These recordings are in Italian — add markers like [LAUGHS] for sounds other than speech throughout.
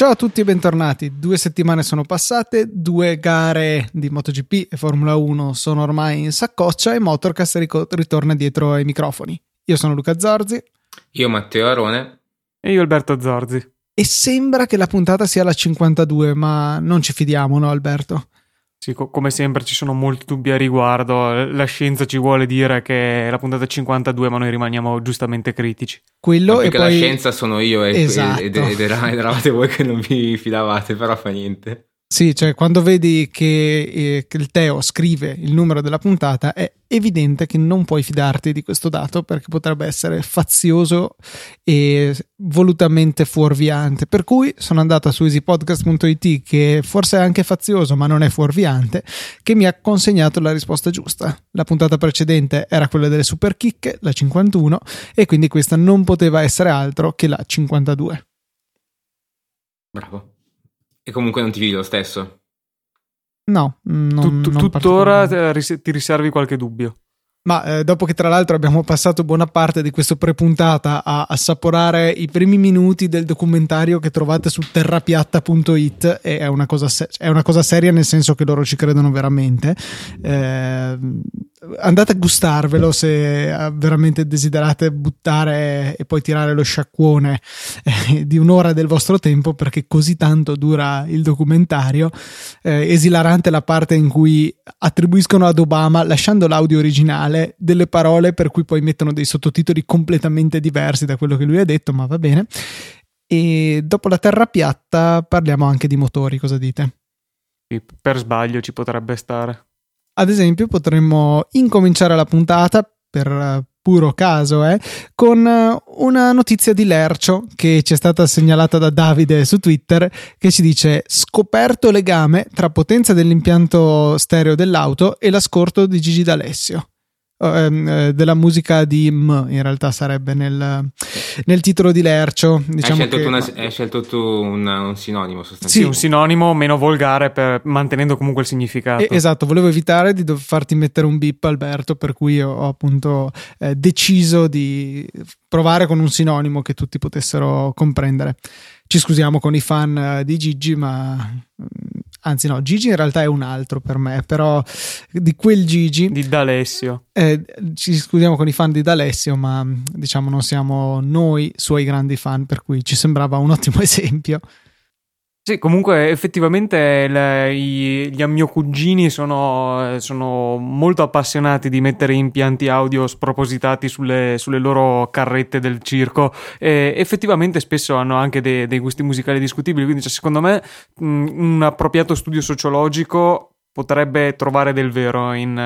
Ciao a tutti e bentornati. Due settimane sono passate, due gare di MotoGP e Formula 1 sono ormai in saccoccia e Motorcast ritorna dietro ai microfoni. Io sono Luca Zorzi. Io Matteo Arone. E io Alberto Zorzi. E sembra che la puntata sia la 52, ma non ci fidiamo, no Alberto? Sì, co- come sempre ci sono molti dubbi a riguardo. La scienza ci vuole dire che è la puntata 52, ma noi rimaniamo giustamente critici. Quello e poi... la scienza sono io e, esatto. ed, ed, eravate voi che non vi fidavate, però fa niente. Sì, cioè quando vedi che, eh, che, il Teo scrive il numero della puntata è evidente che non puoi fidarti di questo dato perché potrebbe essere fazioso e volutamente fuorviante. Per cui sono andata su easypodcast.it che forse è anche fazioso ma non è fuorviante che mi ha consegnato la risposta giusta. La puntata precedente era quella delle super chicche, la 51 e quindi questa non poteva essere altro che la 52. Bravo. E comunque non ti fidi lo stesso? No, non, Tut- non tuttora ti riservi qualche dubbio. Ma eh, dopo che tra l'altro abbiamo passato buona parte di questa prepuntata a assaporare i primi minuti del documentario che trovate su terrapiatta.it, è una, cosa se- è una cosa seria nel senso che loro ci credono veramente. Eh, andate a gustarvelo se eh, veramente desiderate buttare e poi tirare lo sciacquone eh, di un'ora del vostro tempo perché così tanto dura il documentario. Eh, esilarante la parte in cui attribuiscono ad Obama, lasciando l'audio originale, delle parole per cui poi mettono dei sottotitoli completamente diversi da quello che lui ha detto, ma va bene. E dopo la terra piatta parliamo anche di motori, cosa dite? Per sbaglio ci potrebbe stare. Ad esempio, potremmo incominciare la puntata per puro caso, eh, con una notizia di Lercio che ci è stata segnalata da Davide su Twitter che ci dice scoperto legame tra potenza dell'impianto stereo dell'auto e l'ascolto di Gigi D'Alessio. Uh, della musica di M in realtà sarebbe nel, nel titolo di Lercio. Diciamo hai, scelto che... tu, una, hai scelto tu un, un sinonimo sostanzialmente. Sì. Un sinonimo meno volgare per, mantenendo comunque il significato. Eh, esatto volevo evitare di farti mettere un bip Alberto per cui ho, ho appunto eh, deciso di provare con un sinonimo che tutti potessero comprendere. Ci scusiamo con i fan uh, di Gigi ma anzi no, Gigi in realtà è un altro per me, però di quel Gigi... Di D'Alessio. Eh, ci scusiamo con i fan di D'Alessio, ma diciamo non siamo noi suoi grandi fan, per cui ci sembrava un ottimo [LAUGHS] esempio. Sì, comunque effettivamente le, i, gli mio cugini sono, sono, molto appassionati di mettere impianti audio spropositati sulle, sulle loro carrette del circo e effettivamente spesso hanno anche dei, dei gusti musicali discutibili, quindi cioè, secondo me mh, un appropriato studio sociologico potrebbe trovare del vero in,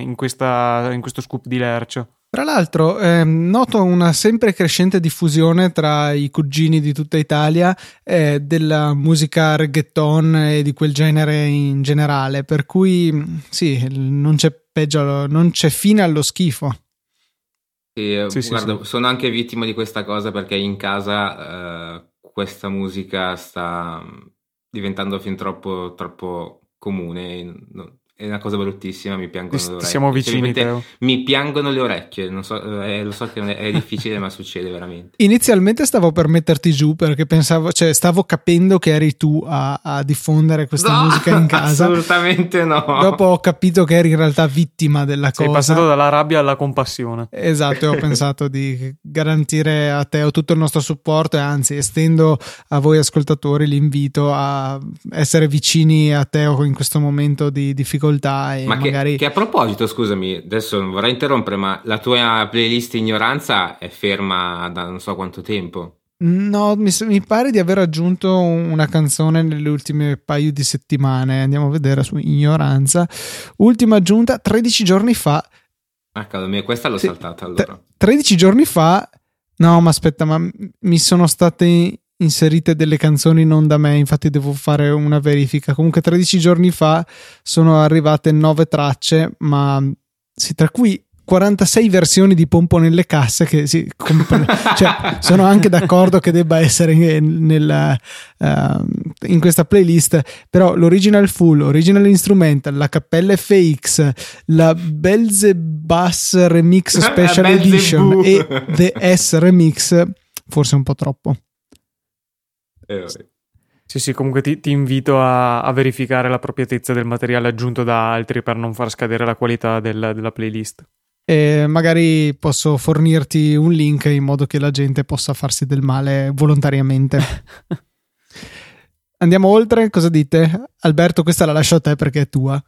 in, questa, in questo scoop di Lercio. Tra l'altro, eh, noto una sempre crescente diffusione tra i cugini di tutta Italia eh, della musica reggaeton e di quel genere in generale, per cui sì, non c'è peggio, non c'è fine allo schifo. Sì, sì, guarda, sì, sono anche vittima di questa cosa perché in casa eh, questa musica sta diventando fin troppo, troppo comune. È una cosa bruttissima, mi piangono le orecchie. Siamo vicini, cioè, Mi piangono le orecchie, so, eh, lo so che è, è difficile, ma succede veramente. Inizialmente stavo per metterti giù perché pensavo, cioè stavo capendo che eri tu a, a diffondere questa no, musica in casa. Assolutamente no. Dopo ho capito che eri in realtà vittima della Sei cosa. Sei passato dalla rabbia alla compassione. Esatto, e ho pensato di garantire a Teo tutto il nostro supporto e anzi estendo a voi ascoltatori l'invito a essere vicini a Teo in questo momento di difficoltà e ma magari... che, che, a proposito, scusami, adesso non vorrei interrompere, ma la tua playlist ignoranza è ferma da non so quanto tempo. No, mi, mi, pare di aver aggiunto una canzone nelle ultime paio di settimane. Andiamo a vedere su Ignoranza. Ultima aggiunta 13 giorni fa. Ah, cavolo, questa l'ho sì, saltata allora. 13 giorni fa. No, ma aspetta, ma mi sono state inserite delle canzoni non da me, infatti devo fare una verifica. Comunque 13 giorni fa sono arrivate 9 tracce, ma sì, tra cui 46 versioni di Pompo nelle casse che si comp- [LAUGHS] cioè, sono anche d'accordo che debba essere nel, uh, in questa playlist però l'original full, original instrumental la cappella FX la Belzebus Remix [LAUGHS] Special Edition e The S Remix forse un po' troppo eh, sì, sì, comunque ti, ti invito a, a, verificare la proprietezza del materiale aggiunto da altri per non far scadere la qualità del, della playlist. E magari posso fornirti un link in modo che la gente possa farsi del male volontariamente. [LAUGHS] Andiamo oltre, cosa dite? Alberto, questa la lascio a te perché è tua.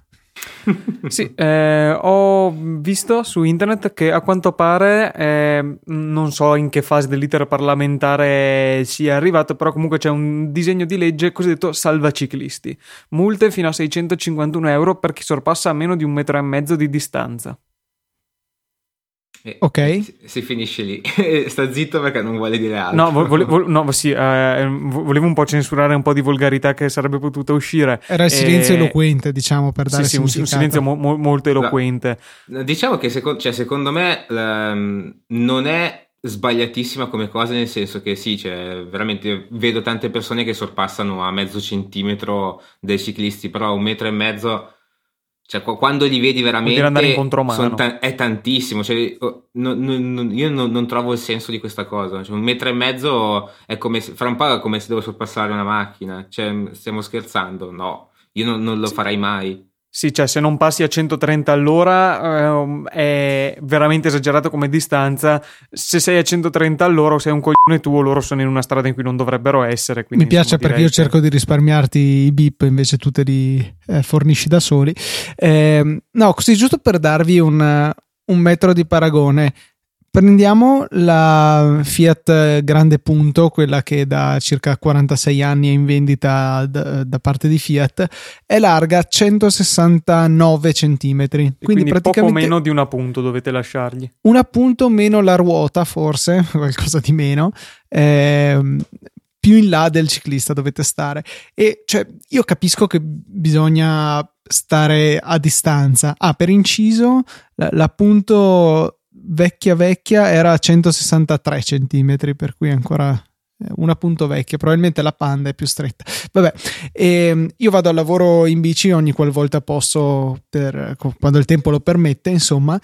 Sì, eh, ho visto su internet che a quanto pare, eh, non so in che fase dell'iter parlamentare sia arrivato, però comunque c'è un disegno di legge cosiddetto salva ciclisti. Multe fino a 651 euro per chi sorpassa a meno di un metro e mezzo di distanza. Ok. Si, si, finisce lì. [LAUGHS] Sta zitto perché non vuole dire altro. No, vo- vo- no sì, eh, volevo un po' censurare un po' di volgarità che sarebbe potuta uscire. Era il silenzio e... eloquente, diciamo, per dare sì, sì, un silenzio mo- mo- molto eloquente. No, diciamo che seco- cioè, secondo me um, non è sbagliatissima come cosa, nel senso che sì, cioè, veramente vedo tante persone che sorpassano a mezzo centimetro dei ciclisti, però un metro e mezzo cioè, quando li vedi veramente ta- è tantissimo. Cioè, no, no, no, io non trovo il senso di questa cosa. Cioè, un metro e mezzo è come se, fra un po' è come se devo sorpassare una macchina. Cioè, stiamo scherzando? No, io non, lo farei mai. Sì, cioè se non passi a 130 all'ora eh, è veramente esagerato come distanza. Se sei a 130 all'ora o sei un coglione tuo, loro sono in una strada in cui non dovrebbero essere. Mi piace perché io cerco di risparmiarti i bip, invece tu te li eh, fornisci da soli. Eh, no, così giusto per darvi un, un metro di paragone. Prendiamo la Fiat Grande Punto, quella che da circa 46 anni è in vendita da, da parte di Fiat, è larga 169 cm. Quindi, quindi praticamente poco meno di un appunto dovete lasciargli. Un appunto meno la ruota, forse, [LAUGHS] qualcosa di meno. Eh, più in là del ciclista dovete stare. E cioè, io capisco che bisogna stare a distanza. Ah, per inciso, l'appunto vecchia vecchia era a 163 cm, per cui ancora eh, una punto vecchia, probabilmente la panda è più stretta. Vabbè, e ehm, io vado al lavoro in bici ogni qualvolta posso, per, quando il tempo lo permette, insomma,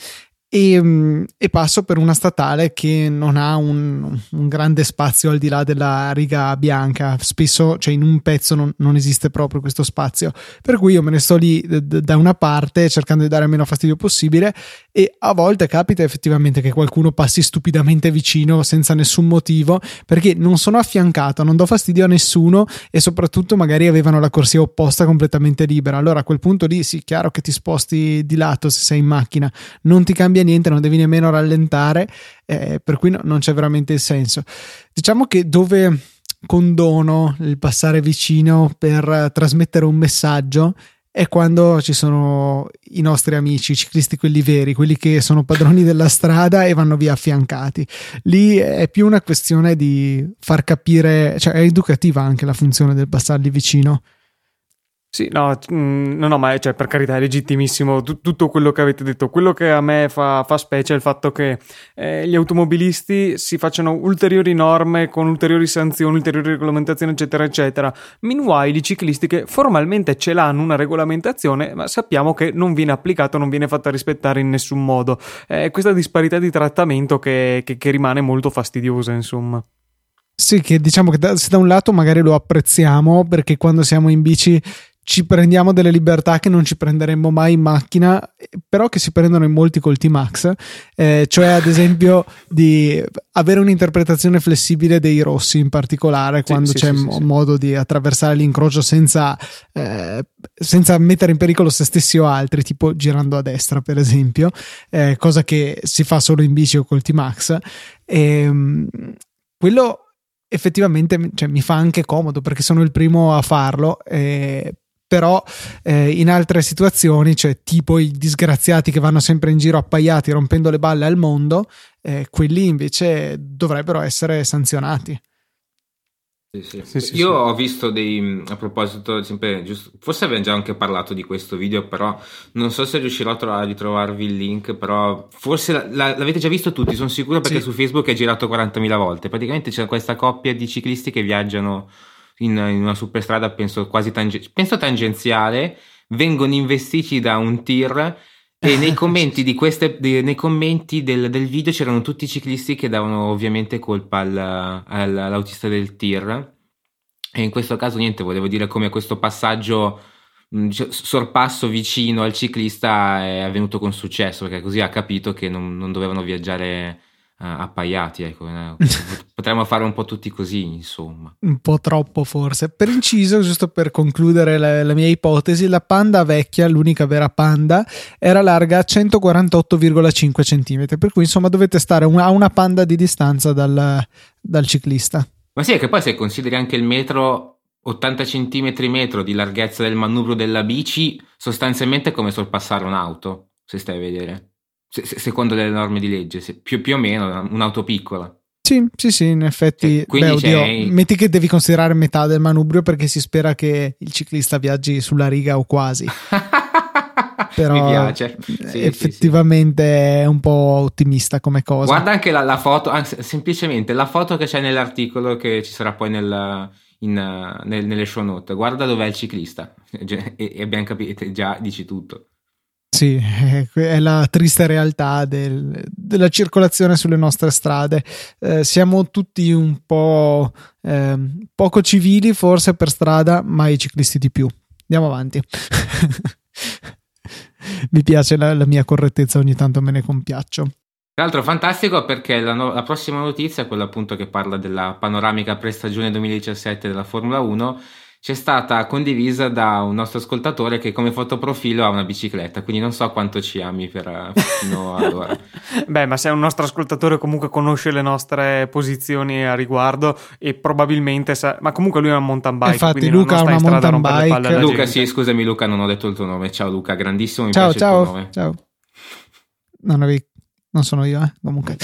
e, mm, e, passo per una statale che non ha un, un, grande spazio al di là della riga bianca. Spesso, cioè in un pezzo non, non esiste proprio questo spazio. Per cui io me ne sto lì d- da una parte cercando di dare meno fastidio possibile e a volte capita effettivamente che qualcuno passi stupidamente vicino senza nessun motivo perché non sono affiancato, non do fastidio a nessuno e soprattutto magari avevano la corsia opposta completamente libera. Allora a quel punto lì sì, chiaro che ti sposti di lato se sei in macchina, non ti cambia niente, non devi nemmeno rallentare, eh, per cui no, non c'è veramente il senso. Diciamo che dove condono il passare vicino per trasmettere un messaggio è quando ci sono i nostri amici, i ciclisti quelli veri, quelli che sono padroni della strada e vanno via affiancati. Lì è più una questione di far capire, cioè è educativa anche la funzione del passarli vicino. Sì, no, mm, no, no, ma cioè, per carità è legittimissimo t- tutto quello che avete detto. Quello che a me fa, fa specie è il fatto che eh, gli automobilisti si facciano ulteriori norme con ulteriori sanzioni, ulteriori regolamentazioni, eccetera, eccetera. Meanwhile, i ciclisti che formalmente ce l'hanno una regolamentazione, ma sappiamo che non viene applicato, non viene fatta rispettare in nessun modo. È questa disparità di trattamento che, che, che rimane molto fastidiosa, insomma. Sì, che diciamo che da, se da un lato magari lo apprezziamo perché quando siamo in bici ci prendiamo delle libertà che non ci prenderemmo mai in macchina, però che si prendono in molti col T-Max, eh, cioè ad esempio di avere un'interpretazione flessibile dei rossi in particolare quando sì, c'è sì, sì, modo di attraversare l'incrocio senza, eh, senza, mettere in pericolo se stessi o altri, tipo girando a destra per esempio, eh, cosa che si fa solo in bici o col T-Max. E, ehm, quello effettivamente cioè, mi fa anche comodo perché sono il primo a farlo. Eh, però eh, in altre situazioni, cioè tipo i disgraziati che vanno sempre in giro appaiati rompendo le balle al mondo, eh, quelli invece dovrebbero essere sanzionati. Sì, sì. Sì, sì, Io ho visto dei, a proposito, sempre, giusto, forse abbiamo già anche parlato di questo video, però non so se riuscirò a ritrovarvi il link, però forse la, la, l'avete già visto tutti, sono sicuro perché su Facebook è girato 40.000 volte. Praticamente c'è questa coppia di ciclisti che viaggiano in, in una superstrada, penso quasi tange, penso tangenziale, vengono investiti da un tir e [LAUGHS] nei commenti, di queste, di, nei commenti del, del, video c'erano tutti i ciclisti che davano ovviamente colpa al, al, all'autista del tir. E in questo caso niente, volevo dire come questo passaggio sorpasso vicino al ciclista è avvenuto con successo, perché così ha capito che non, non dovevano viaggiare appaiati. Ecco. Eh. [LAUGHS] Potremmo fare un po' tutti così, insomma. Un po' troppo forse. Per inciso, giusto per concludere la, la, mia ipotesi, la panda vecchia, l'unica vera panda, era larga 148,5 cm, per cui insomma dovete stare a una panda di distanza dal, dal ciclista. Ma sì, è che poi se consideri anche il metro 80 cm metro di larghezza del manubrio della bici, sostanzialmente è come sorpassare un'auto, se stai a vedere se, secondo le norme di legge, se, più, più, o meno un'auto piccola. Sì, sì, sì, in effetti. Beh, oddio, metti che devi considerare metà del manubrio perché si spera che il ciclista viaggi sulla riga o quasi. [LAUGHS] Però Mi piace. Sì, effettivamente sì, sì. è un po' ottimista come cosa. Guarda anche la, la foto, anzi, semplicemente la foto che c'è nell'articolo che ci sarà poi nel, in, nel, nelle show note. Guarda dov'è il ciclista e, e abbiamo capito, già dici tutto. Sì, è la triste realtà del, della circolazione sulle nostre strade. Eh, siamo tutti un po' eh, poco civili forse per strada, ma i ciclisti di più. Andiamo avanti. [LAUGHS] Mi piace la, la, mia correttezza, ogni tanto me ne compiaccio. Tra l'altro fantastico perché la, no- la prossima notizia, quella appunto che parla della panoramica prestagione 2017 della Formula 1, c'è stata condivisa da un nostro ascoltatore che come fotoprofilo ha una bicicletta, quindi non so quanto ci ami per, fino [LAUGHS] ad ora. Beh, ma se è un nostro ascoltatore comunque conosce le nostre posizioni a riguardo e probabilmente sa... ma comunque lui è un mountain bike, Infatti Luca ha una mountain bike. Luca, sì, scusami Luca, non ho detto il tuo nome. Ciao Luca, grandissimo, mi ciao, piace ciao, il tuo nome. Ciao. Non avevi non sono io, eh? comunque.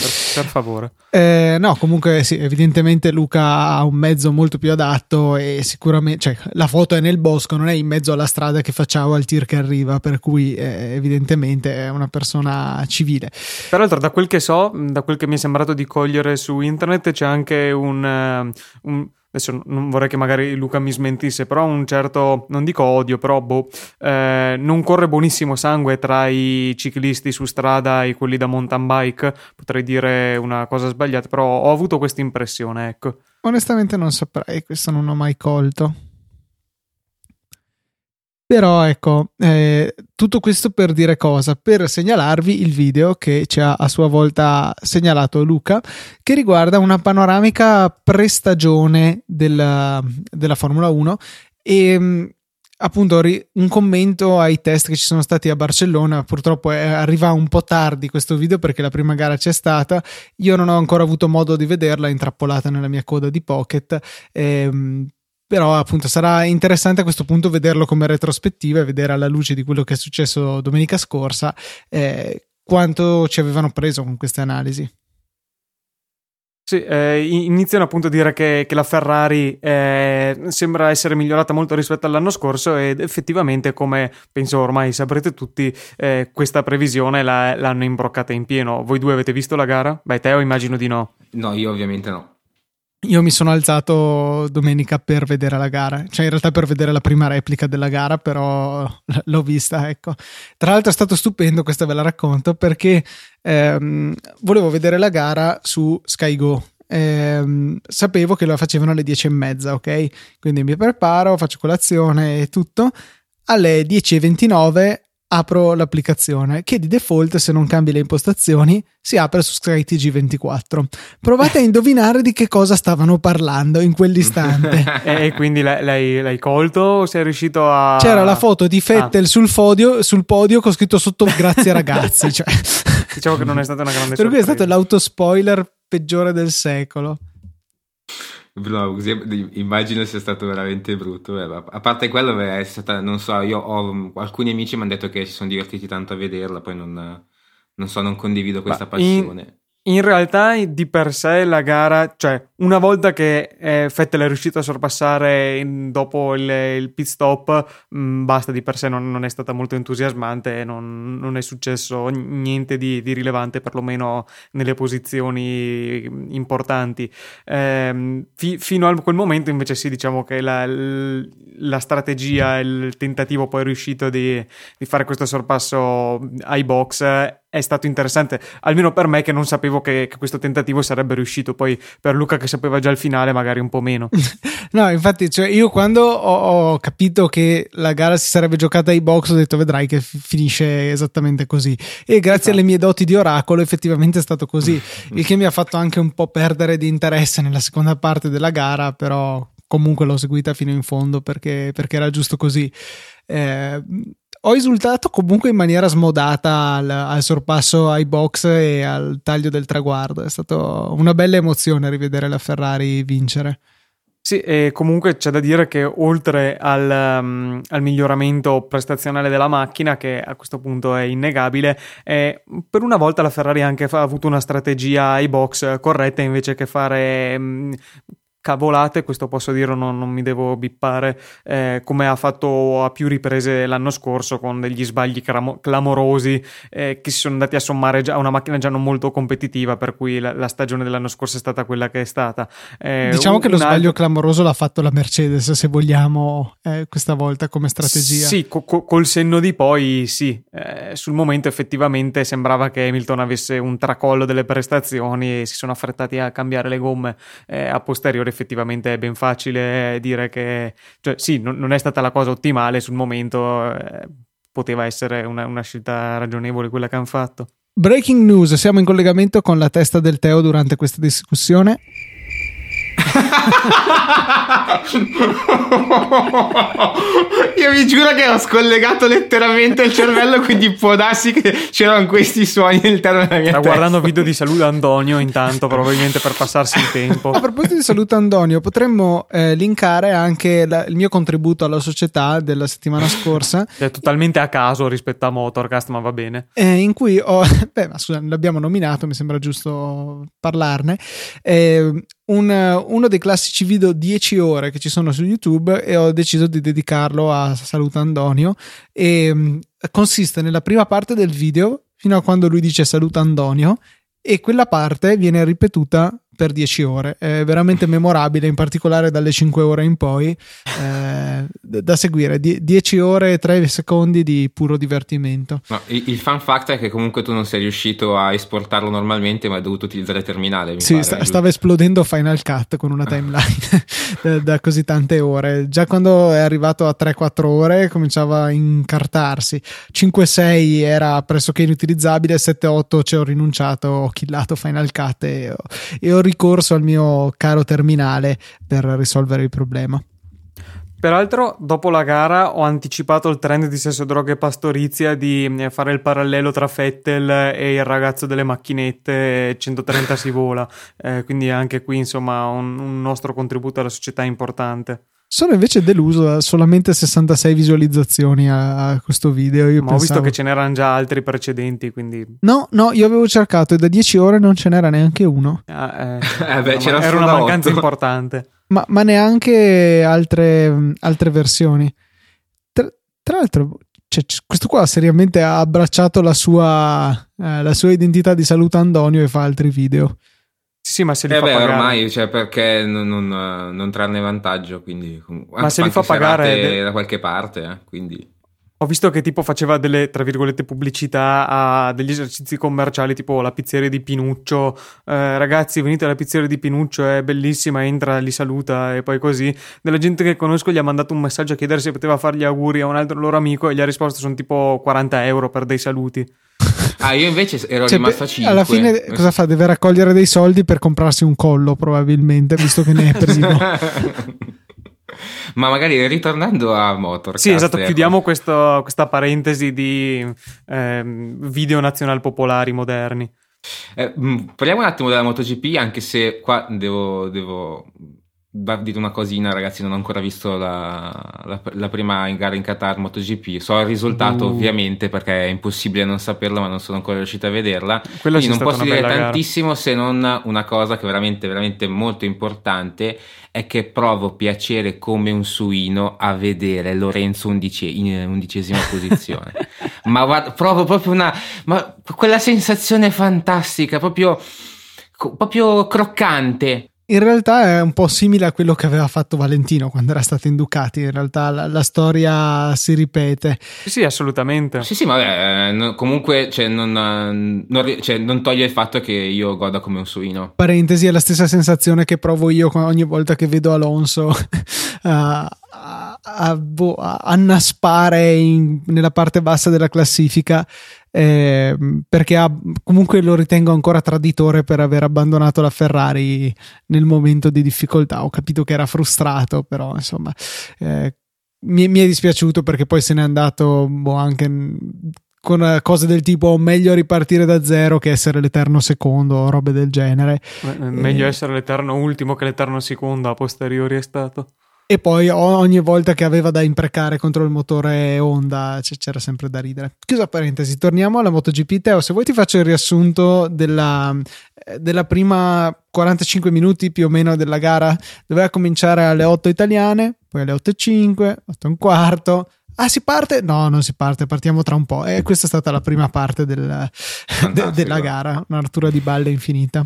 Per, favore. Eh, no, comunque sì, evidentemente Luca ha un mezzo molto più adatto e sicuramente, cioè, la foto è nel bosco, non è in mezzo alla strada che facciamo al tir che arriva, per cui eh, evidentemente è una persona civile. Peraltro, da quel che so, da quel che mi è sembrato di cogliere su internet, c'è anche un, uh, un adesso non vorrei che magari Luca mi smentisse, però un certo, non dico odio, però boh, eh, non corre buonissimo sangue tra i ciclisti su strada e quelli da mountain bike, potrei dire una cosa sbagliata, però ho avuto questa impressione, ecco. Onestamente non saprei, questo non ho mai colto. Però ecco, eh, tutto questo per dire cosa? Per segnalarvi il video che ci ha a sua volta segnalato Luca, che riguarda una panoramica prestagione della, della Formula 1 e mm, appunto un commento ai test che ci sono stati a Barcellona purtroppo arriva un po' tardi questo video perché la prima gara c'è stata io non ho ancora avuto modo di vederla intrappolata nella mia coda di Pocket ehm, però appunto sarà interessante a questo punto vederlo come retrospettiva e vedere alla luce di quello che è successo domenica scorsa eh, quanto ci avevano preso con queste analisi. Sì, eh, iniziano appunto a dire che, che la Ferrari eh, sembra essere migliorata molto rispetto all'anno scorso ed effettivamente, come penso ormai saprete tutti, eh, questa previsione la, l'hanno imbroccata in pieno. Voi due avete visto la gara? Beh, Teo immagino di no. No, io ovviamente no. Io mi sono alzato domenica per vedere la gara, cioè in realtà per vedere la prima replica della gara, però l'ho vista, ecco. Tra l'altro è stato stupendo, questa ve la racconto, perché ehm, volevo vedere la gara su Sky Go. Ehm, sapevo che la facevano alle 10 e mezza, ok? Quindi mi preparo, faccio colazione e tutto. Alle 10.29 apro l'applicazione. Che di default se non cambi le impostazioni si apre su SkyTG 24 provate a indovinare di che cosa stavano parlando in quell'istante. [LAUGHS] E quindi l'hai, l'hai, colto o sei riuscito a c'era la foto di Fettel ah. sul, fodio, sul, podio con scritto sotto grazie ragazzi [LAUGHS] cioè. diciamo che non è stata una grande per sorpresa cui è stato l'autospoiler peggiore del secolo Così immagino sia stato veramente brutto. Eh, a parte quello, è stata, non so, io ho alcuni amici mi hanno detto che si sono divertiti tanto a vederla, poi non, non so, non condivido questa Ma passione. In, In realtà di per sé la gara, cioè una volta che eh, Vettel è riuscito a sorpassare in, dopo il, il, pit stop, mh, mm, basta di per sé, non, non, è stata molto entusiasmante, non, non è successo niente di, di, rilevante, perlomeno nelle posizioni importanti. Eh, fi, fino a quel momento invece sì, diciamo che la, la strategia, il tentativo poi riuscito di, di fare questo sorpasso ai box è stato interessante, almeno per me che non sapevo che, che, questo tentativo sarebbe riuscito, poi per Luca che sapeva già il finale magari un po' meno. [LAUGHS] no, infatti cioè io quando ho, ho, capito che la gara si sarebbe giocata ai box ho detto vedrai che finisce esattamente così e grazie esatto. alle mie doti di oracolo effettivamente è stato così, il che mi ha fatto anche un po' perdere di interesse nella seconda parte della gara, però comunque l'ho seguita fino in fondo perché, perché era giusto così. Eh, ho esultato comunque in maniera smodata al, al, sorpasso ai box e al taglio del traguardo. È stata una bella emozione rivedere la Ferrari vincere. Sì, e comunque c'è da dire che oltre al, um, al, miglioramento prestazionale della macchina, che a questo punto è innegabile, eh, per una volta la Ferrari ha anche fa- avuto una strategia ai box corretta invece che fare um, cavolate, questo posso dire, non, non mi devo bippare, eh, come ha fatto a più riprese l'anno scorso con degli sbagli cramo- clamorosi eh, che si sono andati a sommare a una macchina già non molto competitiva, per cui la, la, stagione dell'anno scorso è stata quella che è stata. Eh, diciamo che lo sbaglio altro... clamoroso l'ha fatto la Mercedes, se vogliamo, eh, questa volta come strategia. Sì, co- col senno di poi sì, eh, sul momento effettivamente sembrava che Hamilton avesse un tracollo delle prestazioni e si sono affrettati a cambiare le gomme eh, a posteriori effettivamente è ben facile dire che, cioè, sì, non, non è stata la cosa ottimale sul momento, eh, poteva essere una, una scelta ragionevole quella che hanno fatto. Breaking news, siamo in collegamento con la testa del Teo durante questa discussione. Io vi giuro che ho scollegato letteralmente il cervello, quindi può darsi che c'erano questi suoni all'interno della mia Sta testa. guardando video di Saluto Antonio intanto, probabilmente per passarsi il tempo. A proposito di Saluto Antonio, potremmo eh, linkare anche la, il mio contributo alla società della settimana scorsa. È totalmente a caso rispetto a Motorcast, ma va bene. Eh, in cui ho... [LAUGHS] Beh, ma scusa, l'abbiamo nominato, mi sembra giusto parlarne. Eh, un, uno dei classici video 10 ore che ci sono su YouTube e ho deciso di dedicarlo a Saluta Andonio. E um, consiste nella prima parte del video fino a quando lui dice Saluta Andonio e quella parte viene ripetuta per 10 ore. È veramente memorabile, in particolare dalle 5 ore in poi. Eh, da seguire 10 ore e 3 secondi di puro divertimento. No, il, il, fun fact è che comunque tu non sei riuscito a esportarlo normalmente, ma hai dovuto utilizzare il terminale. sì, pare, sta, stava esplodendo Final Cut con una timeline [LAUGHS] da, da, così tante ore. Già quando è arrivato a 3-4 ore cominciava a incartarsi. 5-6 era pressoché inutilizzabile, 7-8 ci ho rinunciato, ho killato Final Cut e, e ho ricorso al mio caro terminale per risolvere il problema. Peraltro, dopo la gara ho anticipato il trend di sesso, droga e pastorizia di eh, fare il parallelo tra Fettel e il ragazzo delle macchinette 130 si vola. Eh, quindi anche qui, insomma, un, un nostro contributo alla società importante. Sono invece deluso da solamente 66 visualizzazioni a, a questo video. Io Ma pensavo... ho visto che ce n'erano già altri precedenti, quindi... No, no, io avevo cercato e da 10 ore non ce n'era neanche uno. Ah, eh, [LAUGHS] eh beh, c'era era una mancanza 8. importante. Ma, ma neanche altre, altre versioni. Tra, tra l'altro, cioè, questo qua seriamente ha abbracciato la sua, eh, la sua identità di saluto Andonio e fa altri video. Sì, sì, ma se li eh fa beh, pagare. ormai, cioè, perché non, non, non trarne vantaggio, quindi... Ma se li fa pagare... De... Da qualche parte, eh, quindi... Ho visto che tipo faceva delle, tra virgolette, pubblicità a degli esercizi commerciali, tipo la pizzeria di Pinuccio. Eh, ragazzi, venite alla pizzeria di Pinuccio, è bellissima, entra, li saluta e poi così. Della gente che conosco gli ha mandato un messaggio a chiedere se poteva fare gli auguri a un altro loro amico e gli ha risposto sono tipo 40 euro per dei saluti. Ah, io invece ero cioè, rimasto a 5. Alla fine cosa fa? Deve raccogliere dei soldi per comprarsi un collo, probabilmente, visto che ne è primo. [LAUGHS] Ma magari ritornando a Motorcast. Sì, esatto, ecco. chiudiamo questo, questa parentesi di eh, video nazional popolari moderni. Eh, parliamo un attimo della MotoGP, anche se qua devo, devo dite una cosina, ragazzi, non ho ancora visto la, la, la prima gara in Qatar MotoGP. So il risultato, uh. ovviamente, perché è impossibile non saperlo, ma non sono ancora riuscito a vederla. Quella Quindi non posso dire tantissimo gara. se non una cosa che è veramente, veramente molto importante è che provo piacere come un suino a vedere Lorenzo undice, in undicesima posizione. [LAUGHS] ma guarda, provo proprio una... Ma quella sensazione fantastica, proprio, proprio croccante in realtà è un po' simile a quello che aveva fatto Valentino quando era stato in Ducati. In realtà la, la storia si ripete. Sì, assolutamente. Sì, sì, ma beh, no, comunque cioè, non, non, cioè, non, toglie il fatto che io goda come un suino. Parentesi, è la stessa sensazione che provo io ogni volta che vedo Alonso. [LAUGHS] uh, a, a, boh, a annaspare in, nella parte bassa della classifica eh, perché ha, comunque lo ritengo ancora traditore per aver abbandonato la Ferrari nel momento di difficoltà. Ho capito che era frustrato, però insomma eh, mi, mi, è dispiaciuto perché poi se n'è andato boh, anche con cose del tipo meglio ripartire da zero che essere l'eterno secondo o robe del genere. Meglio eh, essere l'eterno ultimo che l'eterno secondo, a posteriori è stato. E poi ogni volta che aveva da imprecare contro il motore Honda c'era sempre da ridere. Chiusa parentesi, torniamo alla MotoGP. Teo, se vuoi ti faccio il riassunto della, eh, della prima 45 minuti più o meno della gara. Doveva cominciare alle 8 italiane, poi alle 8 e 5, 8 e un quarto, Ah, si parte? No, non si parte, partiamo tra un po'. E questa è stata la prima parte del, de, della gara, un'artura di balle infinita.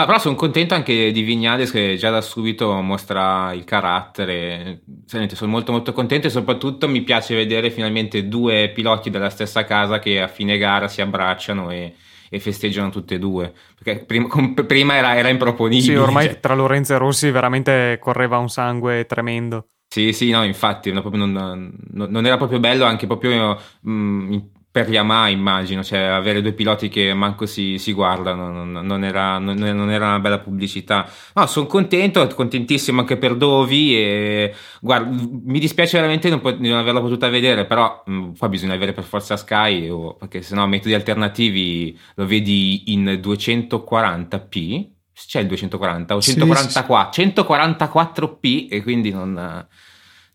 No, però sono contento anche di Vignales che già da subito mostra il carattere. Senti, sono molto molto contento e soprattutto mi piace vedere finalmente due piloti della stessa casa che a fine gara si abbracciano e, e festeggiano tutte e due. Perché prima, com, prima era, era, improponibile. Sì, ormai cioè. tra Lorenzo e Rossi veramente correva un sangue tremendo. Sì, sì, no, infatti non, non, non era proprio bello anche proprio mh, mm, per Yamaha immagino, cioè avere due piloti che manco si, si guardano non, non, era, non, non, era, una bella pubblicità. No, sono contento, contentissimo anche per Dovi e guarda, mi dispiace veramente di non, di non averla potuta vedere, però mh, mm, poi bisogna avere per forza Sky o, perché sennò metodi alternativi lo vedi in 240p, c'è il 240 o 144, sì, sì. 144p e quindi non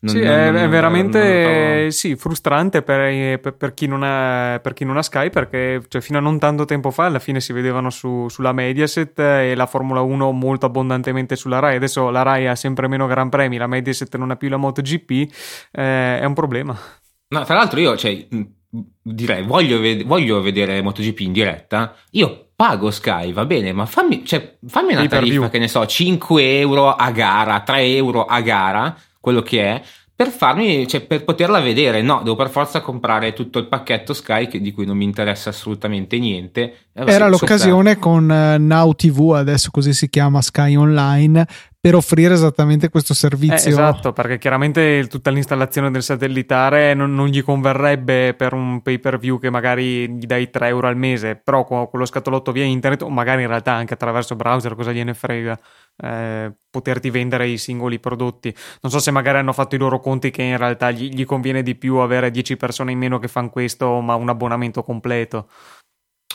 non, sì, non, è, non, è, veramente sì, frustrante per, per, per, chi ha, per, chi non ha, Sky perché cioè, fino a non tanto tempo fa alla fine si vedevano su, sulla Mediaset e la Formula 1 molto abbondantemente sulla Rai. Adesso la Rai ha sempre meno Gran Premi, la Mediaset non ha più la MotoGP, eh, è un problema. No, tra l'altro io cioè, direi voglio, ved- voglio vedere MotoGP in diretta. Io pago Sky, va bene, ma fammi, cioè, fammi una tariffa che ne so, 5 euro a gara, 3 euro a gara quello che è, per farmi, cioè per poterla vedere. No, devo per forza comprare tutto il pacchetto Sky che, di cui non mi interessa assolutamente niente. Eh, Era l'occasione con uh, Now TV, adesso così si chiama Sky Online, per offrire esattamente questo servizio. Eh, esatto, perché chiaramente tutta l'installazione del satellitare non, non, gli converrebbe per un pay per view che magari gli dai 3 euro al mese, però con, con lo scatolotto via internet o magari in realtà anche attraverso browser, cosa gliene frega. Eh, poterti vendere i singoli prodotti. Non so se magari hanno fatto i loro conti che in realtà gli, gli conviene di più avere 10 persone in meno che fanno questo, ma un abbonamento completo.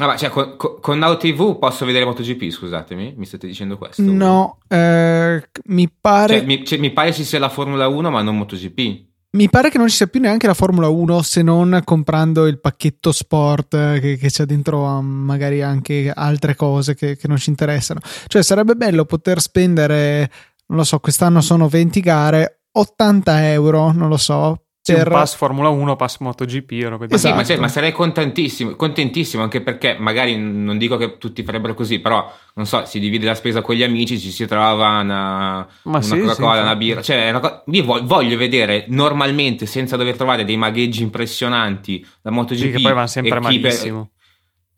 Ah, cioè, con, con Now TV posso vedere MotoGP, scusatemi, mi state dicendo questo? No, eh, mi pare... Cioè, mi, cioè, mi pare ci sia la Formula 1 ma non MotoGP. Mi pare che non ci sia più neanche la Formula 1 se non comprando il pacchetto sport eh, che, che c'è dentro magari anche altre cose che, che, non ci interessano. Cioè sarebbe bello poter spendere, non lo so, quest'anno sono 20 gare, 80 euro, non lo so, sì, per... pass Formula 1, pass MotoGP. Esatto. Ma, sì, ma, cioè, ma, sarei contentissimo, contentissimo anche perché magari non dico che tutti farebbero così, però non so, si divide la spesa con gli amici, ci si trova una, una sì, Coca-Cola, sì, una birra. Cioè, una io voglio vedere normalmente, senza dover trovare dei magheggi impressionanti, la MotoGP. Sì, che poi vanno sempre malissimo. Per...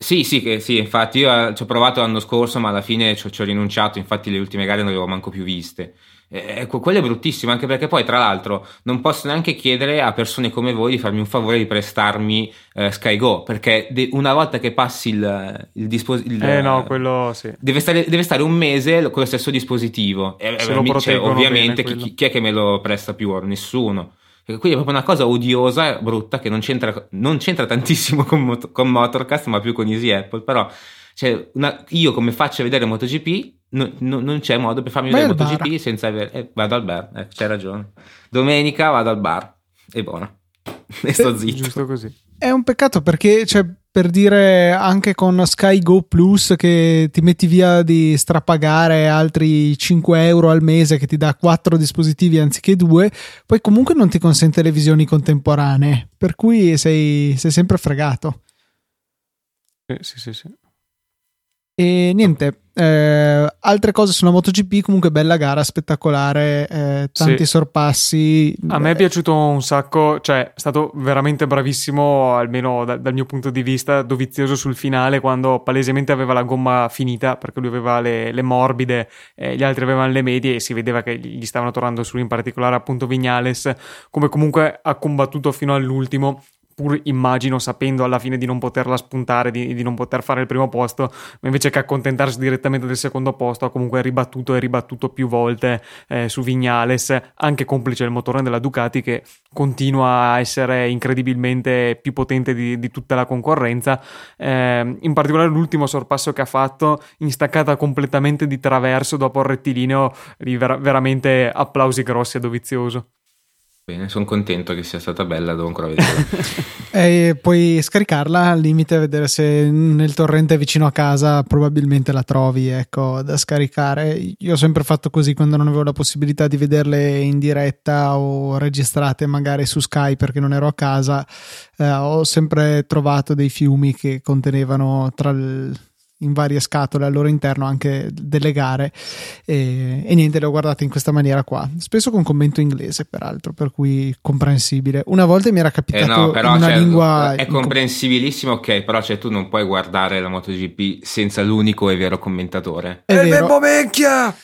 Sì, sì, che, sì, infatti io eh, ci ho provato l'anno scorso, ma alla fine ci ho, ci ho rinunciato, infatti le ultime gare non le avevo manco più viste. Ecco, quello è bruttissimo, anche perché poi, tra l'altro, non posso neanche chiedere a persone come voi di farmi un favore di prestarmi eh, SkyGo, perché de- una volta che passi il, il dispositivo... Eh no, quello sì. Deve stare, deve stare, un mese con lo stesso dispositivo. E, Se lo cioè, ovviamente bene, chi, chi, è che me lo presta più? Nessuno. E quindi è proprio una cosa odiosa, brutta, che non c'entra, non c'entra tantissimo con, con Motorcast, ma più con Easy Apple, però Cioè, una, io come faccio a vedere MotoGP, no, no, non c'è modo per farmi vedere MotoGP bar. senza avere... Eh, vado al bar, eh, c'hai ragione. Domenica vado al bar, è buona. [LAUGHS] e sto zitto. Giusto così. È un peccato perché, cioè, per dire anche con Sky Go Plus che ti metti via di strapagare altri 5 euro al mese che ti dà 4 dispositivi anziché 2, poi comunque non ti consente le visioni contemporanee, per cui sei, sei sempre fregato. Sì, sì, sì. sì. E niente, eh, altre cose sulla MotoGP, comunque bella gara, spettacolare, eh, tanti sì. sorpassi. A me è piaciuto un sacco, cioè è stato veramente bravissimo, almeno da, dal mio punto di vista, dovizioso sul finale quando palesemente aveva la gomma finita perché lui aveva le, le morbide, eh, gli altri avevano le medie e si vedeva che gli stavano tornando su, in particolare appunto Vignales, come comunque ha combattuto fino all'ultimo pur immagino sapendo alla fine di non poterla spuntare, di, di, non poter fare il primo posto, ma invece che accontentarsi direttamente del secondo posto ha comunque ribattuto e ribattuto più volte eh, su Vignales, anche complice il motore della Ducati che continua a essere incredibilmente più potente di, di tutta la concorrenza, eh, in particolare l'ultimo sorpasso che ha fatto in staccata completamente di traverso dopo il rettilineo, ver- veramente applausi grossi a Dovizioso. Bene, sono contento che sia stata bella, devo ancora vederla. [LAUGHS] e puoi scaricarla al limite, vedere se nel torrente vicino a casa probabilmente la trovi, ecco, da scaricare. Io ho sempre fatto così quando non avevo la possibilità di vederle in diretta o registrate magari su Skype perché non ero a casa. Eh, ho sempre trovato dei fiumi che contenevano tra il in varie scatole al loro interno anche delle gare e, e, niente le ho guardate in questa maniera qua. Spesso con commento inglese peraltro per cui comprensibile. Una volta mi era capitato eh no, però, una cioè, lingua è comprensibilissimo ok però cioè, tu non puoi guardare la MotoGP senza l'unico e vero commentatore. È, è vero. Vecchia!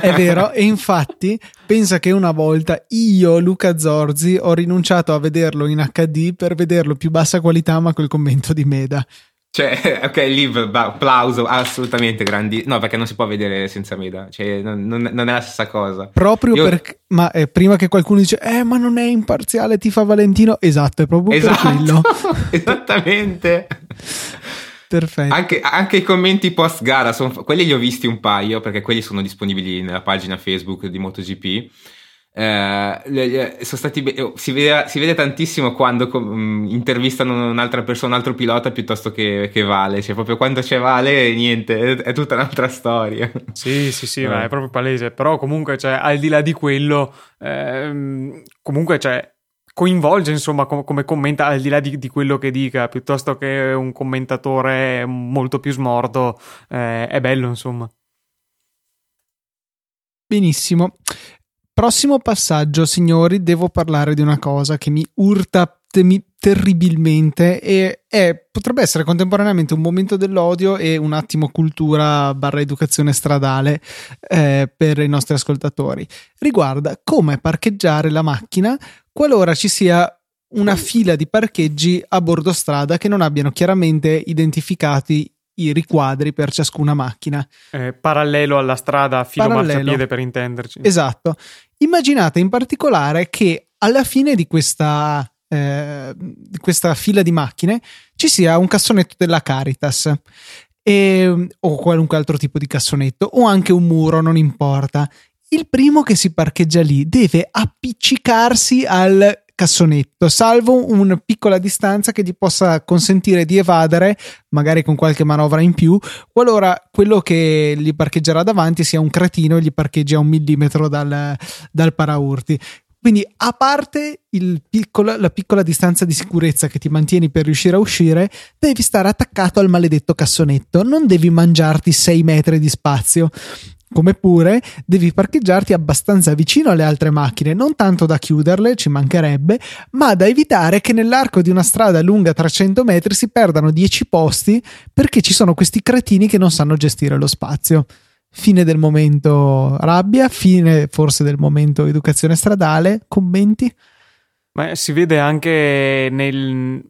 È vero, e infatti pensa che una volta io, Luca Zorzi, ho rinunciato a vederlo in HD per vederlo più bassa qualità ma col commento di Meda. Cioè, [LAUGHS] ok, Liv, applauso, assolutamente grandi. No, perché non si può vedere senza Meda, cioè, non, non, non è la stessa cosa. Proprio Io... perché, ma eh, prima che qualcuno dice, eh, ma non è imparziale, ti fa Valentino. Esatto, è proprio esatto. quello. [LAUGHS] Esattamente. Perfetto. Anche, anche, i commenti post gara, sono, quelli li ho visti un paio, perché quelli sono disponibili nella pagina Facebook di MotoGP eh, stati, oh, si, vede, si, vede, tantissimo quando um, intervistano un'altra persona, un altro pilota piuttosto che, che, Vale. Cioè, proprio quando c'è Vale, niente, è, è tutta un'altra storia. Sì, sì, sì, eh. è proprio palese. Però, comunque, cioè, al di là di quello, ehm, comunque, cioè, coinvolge, insomma, com- come commenta, al di là di, di, quello che dica, piuttosto che un commentatore molto più smorto, eh, è bello, insomma. Benissimo. Prossimo passaggio, signori, devo parlare di una cosa che mi urta temi- terribilmente e è, potrebbe essere contemporaneamente un momento dell'odio e un attimo cultura barra educazione stradale eh, per i nostri ascoltatori. Riguarda come parcheggiare la macchina qualora ci sia una fila di parcheggi a bordo strada che non abbiano chiaramente identificati i riquadri per ciascuna macchina. Eh, parallelo alla strada, filo parallelo. marciapiede per intenderci. Esatto. Immaginate in particolare che alla fine di questa, eh, questa fila di macchine ci sia un cassonetto della Caritas e, o qualunque altro tipo di cassonetto o anche un muro, non importa. Il primo che si parcheggia lì deve appiccicarsi al cassonetto, salvo una piccola distanza che gli possa consentire di evadere, magari con qualche manovra in più, qualora quello che gli parcheggerà davanti sia un cretino e gli parcheggi a un millimetro dal, dal paraurti. Quindi, a parte piccolo, la piccola distanza di sicurezza che ti mantieni per riuscire a uscire, devi stare attaccato al maledetto cassonetto. Non devi mangiarti 6 metri di spazio. Come pure devi parcheggiarti abbastanza vicino alle altre macchine, non tanto da chiuderle, ci mancherebbe, ma da evitare che nell'arco di una strada lunga 300 metri si perdano 10 posti perché ci sono questi cretini che non sanno gestire lo spazio. Fine del momento rabbia, fine forse del momento educazione stradale, commenti? Ma si vede anche nel,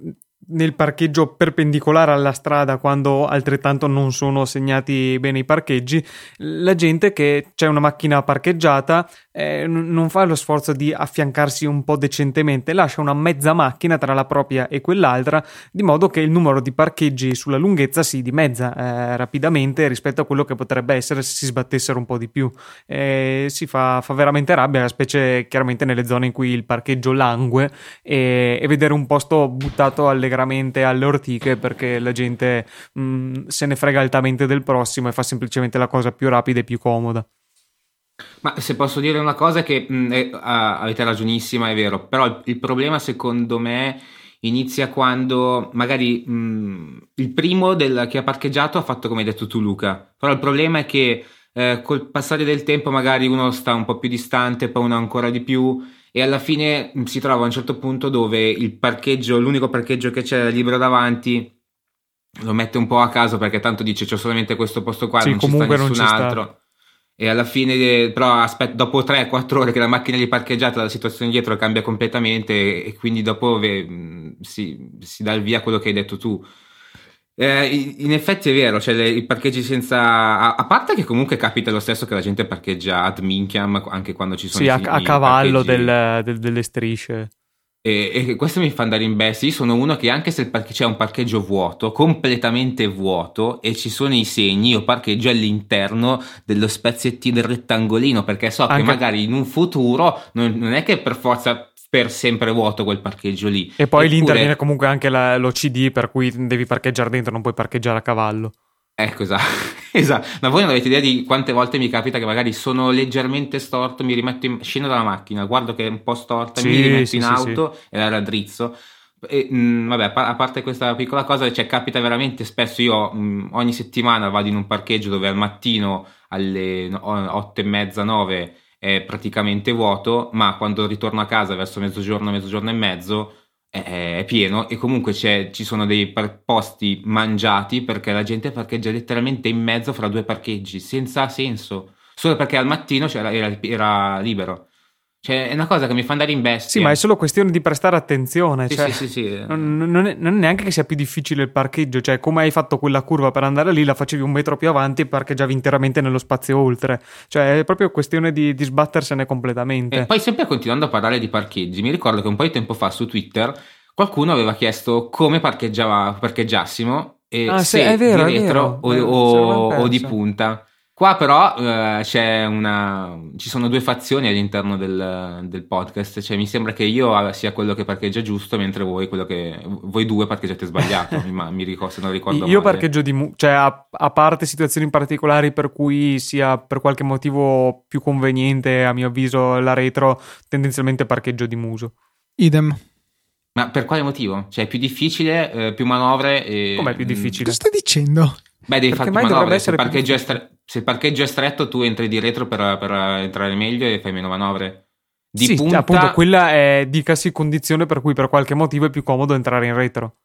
nel parcheggio perpendicolare alla strada quando altrettanto non sono segnati bene i parcheggi, la gente che c'è una macchina parcheggiata eh, non fa lo sforzo di affiancarsi un po' decentemente, lascia una mezza macchina tra la propria e quell'altra, di modo che il numero di parcheggi sulla lunghezza si dimezza eh, rapidamente rispetto a quello che potrebbe essere se si sbattessero un po' di più. Eh, si fa, fa, veramente rabbia, specie chiaramente nelle zone in cui il parcheggio langue e, e vedere un posto buttato allegramente alle ortiche perché la gente mh, mm, se ne frega altamente del prossimo e fa semplicemente la cosa più rapida e più comoda. Ma se posso dire una cosa che mh, mm, è, ah, avete ragionissima, è vero, però il, il, problema secondo me inizia quando magari mh, mm, il primo del, che ha parcheggiato ha fatto come hai detto tu Luca, però il problema è che eh, col passare del tempo magari uno sta un po' più distante, poi uno ancora di più e alla fine mm, si trova a un certo punto dove il parcheggio, l'unico parcheggio che c'è libero davanti lo mette un po' a caso perché tanto dice c'è solamente questo posto qua, sì, non ci sta nessun altro. Sta e alla fine però aspetta, dopo 3-4 ore che la macchina è parcheggiata la situazione dietro cambia completamente e quindi dopo ve, si, si, dà il via quello che hai detto tu eh, in effetti è vero cioè le, i parcheggi senza a, a, parte che comunque capita lo stesso che la gente parcheggia ad minchiam anche quando ci sono sì, i, a, a cavallo del, del, delle strisce e, e, questo mi fa andare in bestia. Io sono uno che anche se parche- c'è un parcheggio vuoto, completamente vuoto, e ci sono i segni, io parcheggio all'interno dello spezzettino del rettangolino, perché so anche... che magari in un futuro non, non, è che per forza per sempre vuoto quel parcheggio lì. E poi Eppure... lì interviene comunque anche la, l'OCD, per cui devi parcheggiare dentro, non puoi parcheggiare a cavallo. Ecco, esatto. [LAUGHS] esatto. Ma voi non avete idea di quante volte mi capita che magari sono leggermente storto, mi rimetto in... scendo dalla macchina, guardo che è un po' storta, sì, mi rimetto sì, in sì, auto e la raddrizzo. E, mh, mm, vabbè, a parte questa piccola cosa, cioè, capita veramente spesso. Io mh, mm, ogni settimana vado in un parcheggio dove al mattino alle otto e mezza, nove è praticamente vuoto, ma quando ritorno a casa verso mezzogiorno, mezzogiorno e mezzo è, pieno e comunque ci sono dei posti mangiati perché la gente parcheggia letteralmente in mezzo fra due parcheggi, senza senso, solo perché al mattino era, era libero. Cioè, è una cosa che mi fa andare in bestia. Sì, ma è solo questione di prestare attenzione. Sì, cioè, sì, sì, sì. Non, non, è, non, è, neanche che sia più difficile il parcheggio. Cioè, come hai fatto quella curva per andare lì, la facevi un metro più avanti e parcheggiavi interamente nello spazio oltre. Cioè, è proprio questione di, di sbattersene completamente. E poi, sempre continuando a parlare di parcheggi, mi ricordo che un po' di tempo fa su Twitter qualcuno aveva chiesto come parcheggiassimo e ah, se è vero, di retro o, o, o, di punta. Qua però eh, c'è una, ci sono due fazioni all'interno del, del, podcast, cioè mi sembra che io sia quello che parcheggia giusto, mentre voi, che, voi due parcheggiate sbagliato, [LAUGHS] mi, mi ricordo, se non ricordo Io male. parcheggio di muso, cioè a, a, parte situazioni particolari per cui sia per qualche motivo più conveniente, a mio avviso, la retro, tendenzialmente parcheggio di muso. Idem. Ma per quale motivo? Cioè è più difficile, eh, più manovre e... Com'è più difficile? Cosa stai dicendo? Beh, devi fare più manovre. Se il, più... stre... se il, parcheggio è stretto, tu entri di retro per, per, entrare meglio e fai meno manovre. Di sì, punta... appunto, quella è, dicasi, condizione per cui per qualche motivo è più comodo entrare in retro.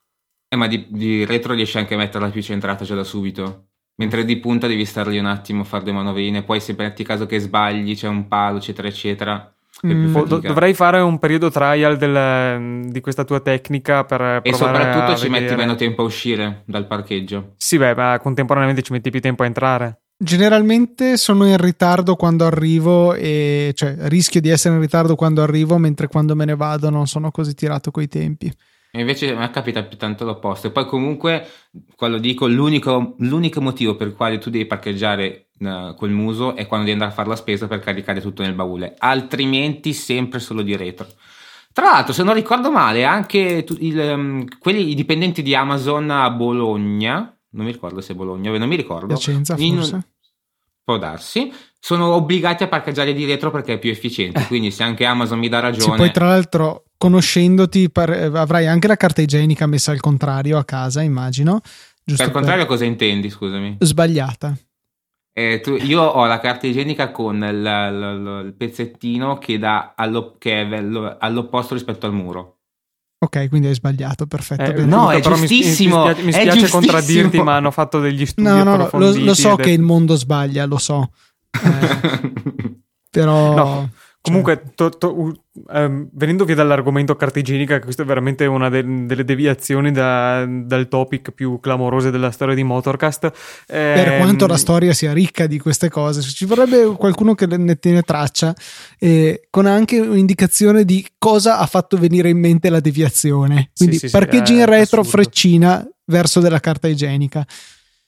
Eh, ma di, di retro riesci anche a metterla più centrata già da subito. Mentre di punta devi stare lì un attimo, fare due manovrine, poi se metti caso che sbagli, c'è un palo, eccetera, eccetera Mm. dovrei fare un periodo trial del, di questa tua tecnica per E soprattutto ci vedere. metti meno tempo a uscire dal parcheggio. Sì, beh, ma contemporaneamente ci metti più tempo a entrare. Generalmente sono in ritardo quando arrivo e cioè rischio di essere in ritardo quando arrivo, mentre quando me ne vado non sono così tirato coi tempi. E invece a me capita più tanto l'opposto. E poi comunque, quando dico, l'unico, l'unico motivo per il quale tu devi parcheggiare uh, col muso è quando devi andare a fare la spesa per caricare tutto nel baule. Altrimenti sempre solo di retro. Tra l'altro, se non ricordo male, anche tu, il, um, quelli, i dipendenti di Amazon a Bologna, non mi ricordo se è Bologna, non mi ricordo. Piacenza, forse. In, può darsi sono obbligati a parcheggiare di dietro perché è più efficiente. Eh. Quindi, se anche Amazon mi dà ragione. Sì, poi, tra l'altro, conoscendoti, par- avrai anche la carta igienica messa al contrario a casa, immagino. Giusto per contrario, cosa intendi? Scusami. Sbagliata. Eh, tu, io ho la carta igienica con il, il, il pezzettino che, dà allo, che è all'opposto rispetto al muro. Ok, quindi hai sbagliato, perfetto. Eh, no, è giustissimo. Mi, mi spiace, contraddirti, ma hanno fatto degli studi no, no, no lo, lo, so che il mondo sbaglia, lo so. Eh, [LAUGHS] però... No. Comunque, to, to, ehm, venendo via dall'argomento carta igienica, questa è veramente una de- delle deviazioni da- dal topic più clamorose della storia di Motorcast. Ehm... Per quanto la storia sia ricca di queste cose, ci vorrebbe qualcuno che ne tiene traccia, eh, con anche un'indicazione di cosa ha fatto venire in mente la deviazione. Quindi sì, sì, parcheggi sì, in retro, assurdo. freccina verso della carta igienica.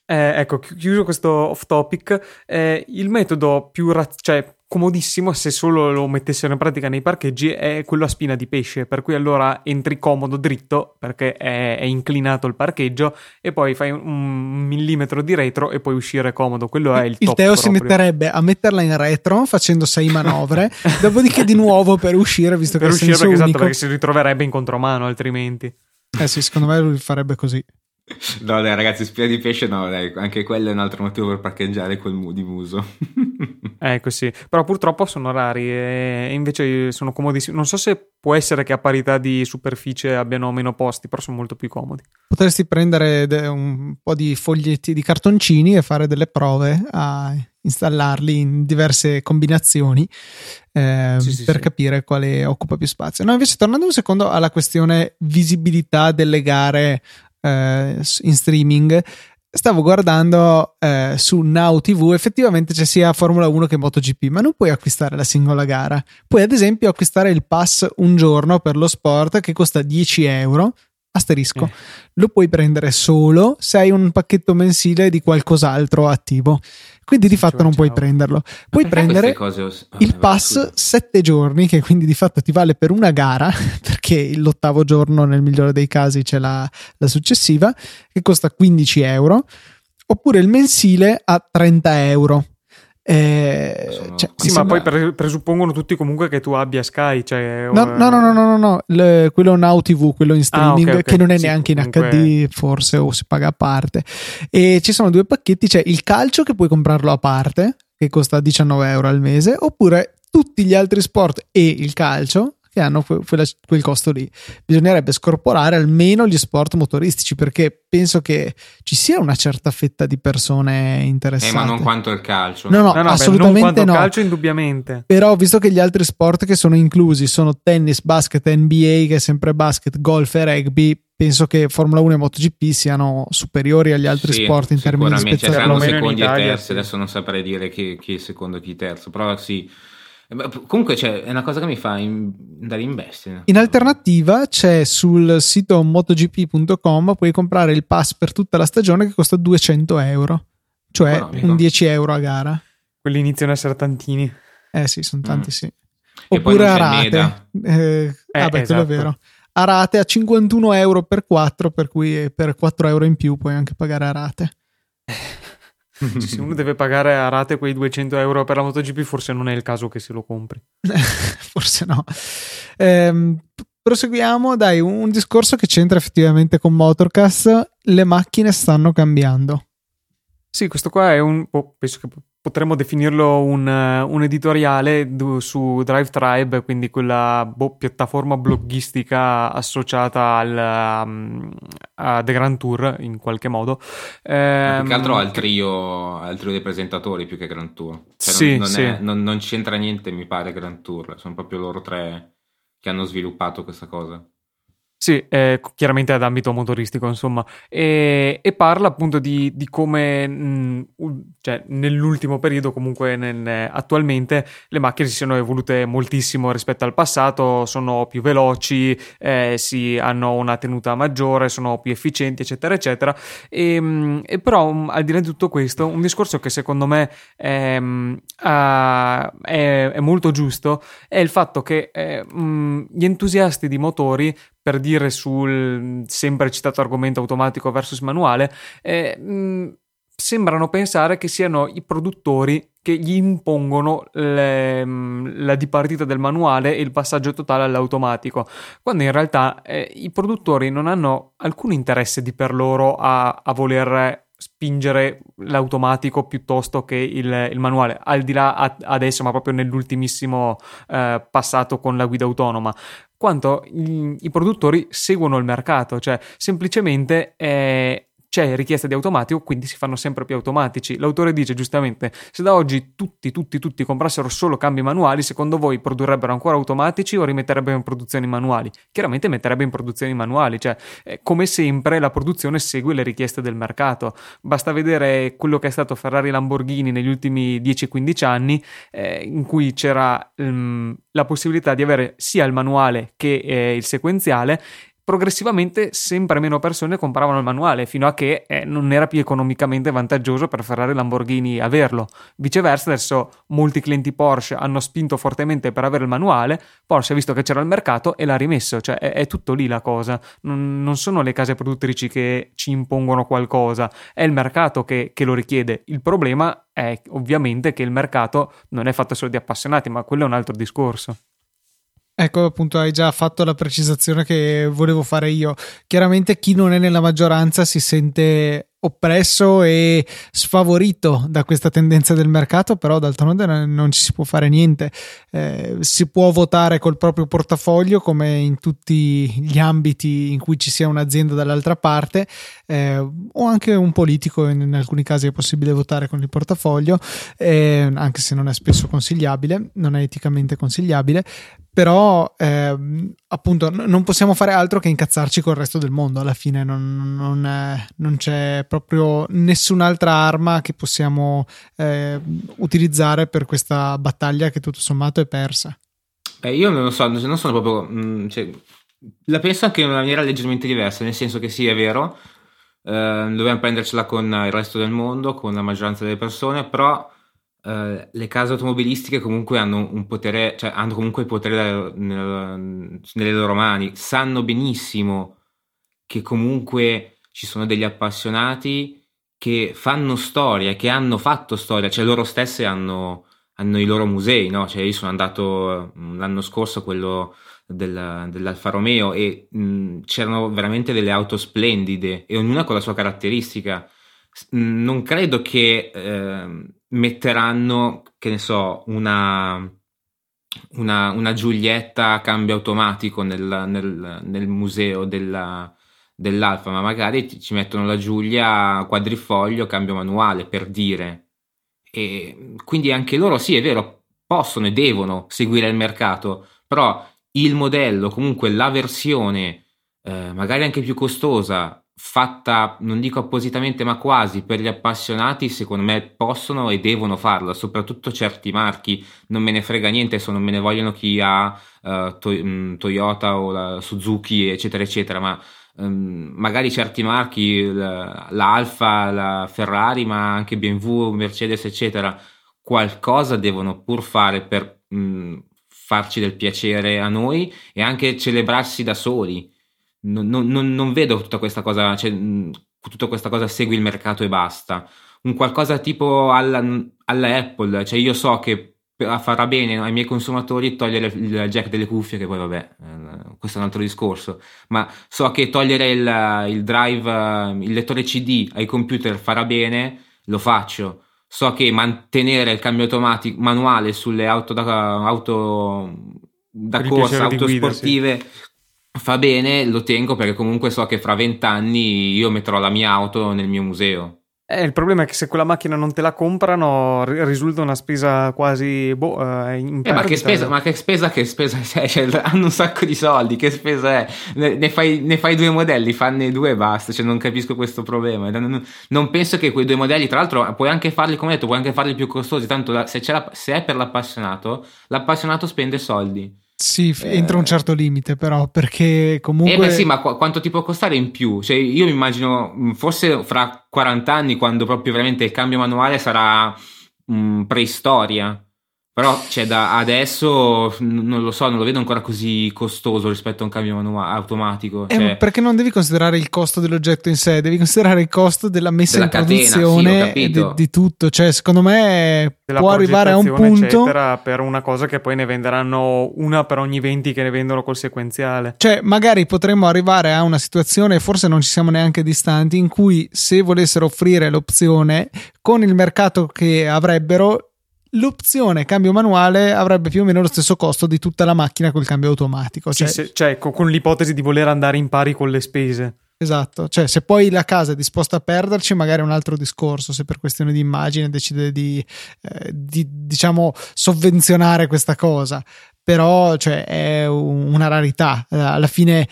Eh, ecco, chiuso questo off topic, eh, il metodo più ra- cioè, comodissimo se solo lo mettessero in pratica nei parcheggi è quello a spina di pesce, per cui allora entri comodo dritto perché è, è inclinato il parcheggio e poi fai un millimetro di retro e puoi uscire comodo. Quello è il, il top. Teo proprio. si metterebbe a metterla in retro facendo sei manovre, [LAUGHS] dopodiché di nuovo per uscire, visto per che uscire è perché, esatto, perché si ritroverebbe in contromano altrimenti. Eh sì, secondo me lui farebbe così. No, dai, ragazzi, spia di pesce, no, dai, anche quello è un altro motivo per parcheggiare quel mu- di muso. [LAUGHS] ecco, sì, però purtroppo sono rari e invece sono comodissimi. Non so se può essere che a parità di superficie abbiano meno posti, però sono molto più comodi. Potresti prendere de- un po' di foglietti di cartoncini e fare delle prove a installarli in diverse combinazioni eh, sì, sì, per sì. capire quale occupa più spazio. No, invece tornando un secondo alla questione visibilità delle gare eh, in streaming, stavo guardando eh, su Now TV, effettivamente c'è sia Formula 1 che MotoGP, ma non puoi acquistare la singola gara. Puoi ad esempio acquistare il pass un giorno per lo sport che costa 10 euro. Asterisco, eh. lo puoi prendere solo se hai un pacchetto mensile di qualcos'altro attivo. Quindi di fatto non puoi prenderlo. Puoi prendere cose... il pass 7 giorni, che quindi di fatto ti vale per una gara, [LAUGHS] perché l'ottavo giorno nel migliore dei casi c'è la, la successiva, che costa 15 euro, oppure il mensile a 30 euro. Eh, Sono... cioè, sì, sembra... ma poi presuppongono tutti comunque che tu abbia Sky. Cioè, no, no, no, no, no, no, no. Le, quello Now TV, quello in streaming, ah, okay, okay. che non è sì, neanche comunque... in HD, forse, o si paga a parte. E ci sono due pacchetti: c'è il calcio che puoi comprarlo a parte, che costa 19 euro al mese, oppure tutti gli altri sport e il calcio che hanno quella, quel costo lì. Bisognerebbe scorporare almeno gli sport motoristici perché penso che ci sia una certa fetta di persone interessate. Eh, ma non quanto il calcio. No, no, no, no assolutamente beh, non no. Il calcio indubbiamente. Però visto che gli altri sport che sono inclusi sono tennis, basket, NBA, che è sempre basket, golf e rugby, penso che Formula 1 e MotoGP siano superiori agli altri sì, sport in termini di spettacolo. Ci saranno secondi e terzi, sì. adesso non saprei dire chi, chi è secondo e chi terzo, però sì Comunque cioè, è una cosa che mi fa andare in bestia. In alternativa c'è sul sito motogp.com puoi comprare il pass per tutta la stagione che costa 200 euro, cioè Economico. un 10 euro a gara. Quelli iniziano a essere tantini. Eh sì, sono tanti mm. sì. Oppure a rate. Eh, eh, vabbè, esatto. quello è esatto. vero. A rate a 51 euro per 4, per cui per 4 euro in più puoi anche pagare a rate. [LAUGHS] se uno deve pagare a rate quei 200 euro per la MotoGP, forse non è il caso che se lo compri. [LAUGHS] forse no. Ehm, proseguiamo, dai, un discorso che c'entra effettivamente con Motorcast. Le macchine stanno cambiando. Sì, questo qua è un. Oh, penso che potremmo definirlo un, un editoriale su Drive Tribe, quindi quella boh, piattaforma bloggistica associata al, um, a The Grand Tour in qualche modo. Eh, più che altro al trio, al trio dei presentatori più che Grand Tour. Cioè sì, non, non, sì. È, non, non c'entra niente, mi pare, Grand Tour. Sono proprio loro tre che hanno sviluppato questa cosa. Sì, eh, chiaramente ad ambito motoristico, insomma, e, e parla appunto di, di come mh, cioè, nell'ultimo periodo, comunque nel, attualmente, le macchine si sono evolute moltissimo rispetto al passato, sono più veloci, eh, si, hanno una tenuta maggiore, sono più efficienti, eccetera, eccetera. E, mh, e però, mh, al di là di tutto questo, un discorso che secondo me è, è, è molto giusto è il fatto che eh, gli entusiasti di motori per dire sul sempre citato argomento automatico versus manuale, eh, mh, sembrano pensare che siano i produttori che gli impongono le, la dipartita del manuale e il passaggio totale all'automatico, quando in realtà eh, i produttori non hanno alcun interesse di per loro a, a voler spingere l'automatico piuttosto che il, il manuale, al di là a, adesso, ma proprio nell'ultimissimo eh, passato con la guida autonoma quanto i, i produttori seguono il mercato, cioè semplicemente eh, c'è richiesta di automatico, quindi si fanno sempre più automatici. L'autore dice giustamente, se da oggi tutti, tutti, tutti comprassero solo cambi manuali, secondo voi produrrebbero ancora automatici o rimetterebbero in produzione manuali? Chiaramente metterebbe in produzione manuali, cioè eh, come sempre la produzione segue le richieste del mercato. Basta vedere quello che è stato Ferrari Lamborghini negli ultimi 10-15 anni, eh, in cui c'era um, la possibilità di avere sia il manuale che eh, il sequenziale progressivamente sempre meno persone compravano il manuale fino a che eh, non era più economicamente vantaggioso per Ferrari e Lamborghini averlo. Viceversa, adesso molti clienti Porsche hanno spinto fortemente per avere il manuale, Porsche ha visto che c'era il mercato e l'ha rimesso, cioè è, è tutto lì la cosa. Non, non, sono le case produttrici che ci impongono qualcosa, è il mercato che, che lo richiede. Il problema è ovviamente che il mercato non è fatto solo di appassionati, ma quello è un altro discorso. Ecco, appunto, hai già fatto la precisazione che volevo fare io. Chiaramente chi non è nella maggioranza si sente oppresso e sfavorito da questa tendenza del mercato, però d'altronde non ci si può fare niente. Eh, si può votare col proprio portafoglio come in tutti gli ambiti in cui ci sia un'azienda dall'altra parte eh, o anche un politico, in, in, alcuni casi è possibile votare con il portafoglio, eh, anche se non è spesso consigliabile, non è eticamente consigliabile, però eh, appunto non possiamo fare altro che incazzarci col resto del mondo. Alla fine non, non, è, non c'è proprio nessun'altra arma che possiamo eh, utilizzare per questa battaglia che tutto sommato è persa. Eh, io non lo so non sono proprio mh, mm, cioè, la penso anche in una maniera leggermente diversa nel senso che sì è vero eh, dobbiamo prendercela con il resto del mondo con la maggioranza delle persone però Uh, le case automobilistiche comunque hanno un potere, cioè hanno comunque il potere nel, nelle loro mani, sanno benissimo che comunque ci sono degli appassionati che fanno storia, che hanno fatto storia, cioè loro stesse hanno, hanno i loro musei, no? Cioè io sono andato mm, l'anno scorso a quello del, dell'Alfa Romeo e mh, mm, c'erano veramente delle auto splendide e ognuna con la sua caratteristica. Non credo che... Eh, metteranno, che ne so, una, una, una Giulietta a cambio automatico nel, nel, nel museo della, dell'Alfa, ma magari ci mettono la Giulia quadrifoglio, cambio manuale, per dire. E quindi anche loro, sì, è vero, possono e devono seguire il mercato, però il modello, comunque la versione, eh, magari anche più costosa, fatta, non dico appositamente, ma quasi per gli appassionati, secondo me possono e devono farla, soprattutto certi marchi. Non me ne frega niente se non me ne vogliono chi ha uh, to- um, Toyota o la Suzuki, eccetera, eccetera, ma um, magari certi marchi, la, la la Ferrari, ma anche BMW, Mercedes, eccetera, qualcosa devono pur fare per um, farci del piacere a noi e anche celebrarsi da soli non, non, non vedo tutta questa cosa, cioè, tutta questa cosa segui il mercato e basta. Un qualcosa tipo alla, alla Apple, cioè io so che farà bene ai miei consumatori togliere il jack delle cuffie, che poi vabbè, eh, questo è un altro discorso, ma so che togliere il, il drive, il lettore CD ai computer farà bene, lo faccio. So che mantenere il cambio automatico manuale sulle auto da, auto da corsa, auto guida, sportive, sì fa bene, lo tengo perché comunque so che fra vent'anni io metterò la mia auto nel mio museo. Eh, il problema è che se quella macchina non te la comprano risulta una spesa quasi boh, eh, eh, ma, che spesa, ma che spesa che spesa? [LAUGHS] Cioè, hanno un sacco di soldi, che spesa è? Ne, ne, fai, ne fai, due modelli, fanne due e basta, cioè, non capisco questo problema. Non, non, penso che quei due modelli, tra l'altro puoi anche farli, come detto, puoi anche farli più costosi, tanto la, se, la, se è per l'appassionato, l'appassionato spende soldi. Sì, eh, entra un certo limite, però, perché comunque. Eh beh, sì, ma qu- quanto ti può costare in più? Cioè, io mi immagino, mm, forse fra 40 anni, quando proprio veramente il cambio manuale sarà mh, mm, preistoria. Però cioè, da adesso non lo so, non lo vedo ancora così costoso rispetto a un cambio manuale automatico. Eh, cioè... perché non devi considerare il costo dell'oggetto in sé, devi considerare il costo della messa della in catena, produzione sì, di, di, tutto. Cioè, secondo me della può arrivare a un punto. Per una cosa che poi ne venderanno una per ogni 20 che ne vendono col sequenziale. Cioè, magari potremmo arrivare a una situazione, forse non ci siamo neanche distanti, in cui se volessero offrire l'opzione con il mercato che avrebbero l'opzione cambio manuale avrebbe più o meno lo stesso costo di tutta la macchina col cambio automatico. Cioè, sì, sì, cioè con l'ipotesi di voler andare in pari con le spese. Esatto, cioè se poi la casa è disposta a perderci, magari è un altro discorso, se per questione di immagine decide di, eh, di diciamo, sovvenzionare questa cosa, però cioè, è una rarità. Alla fine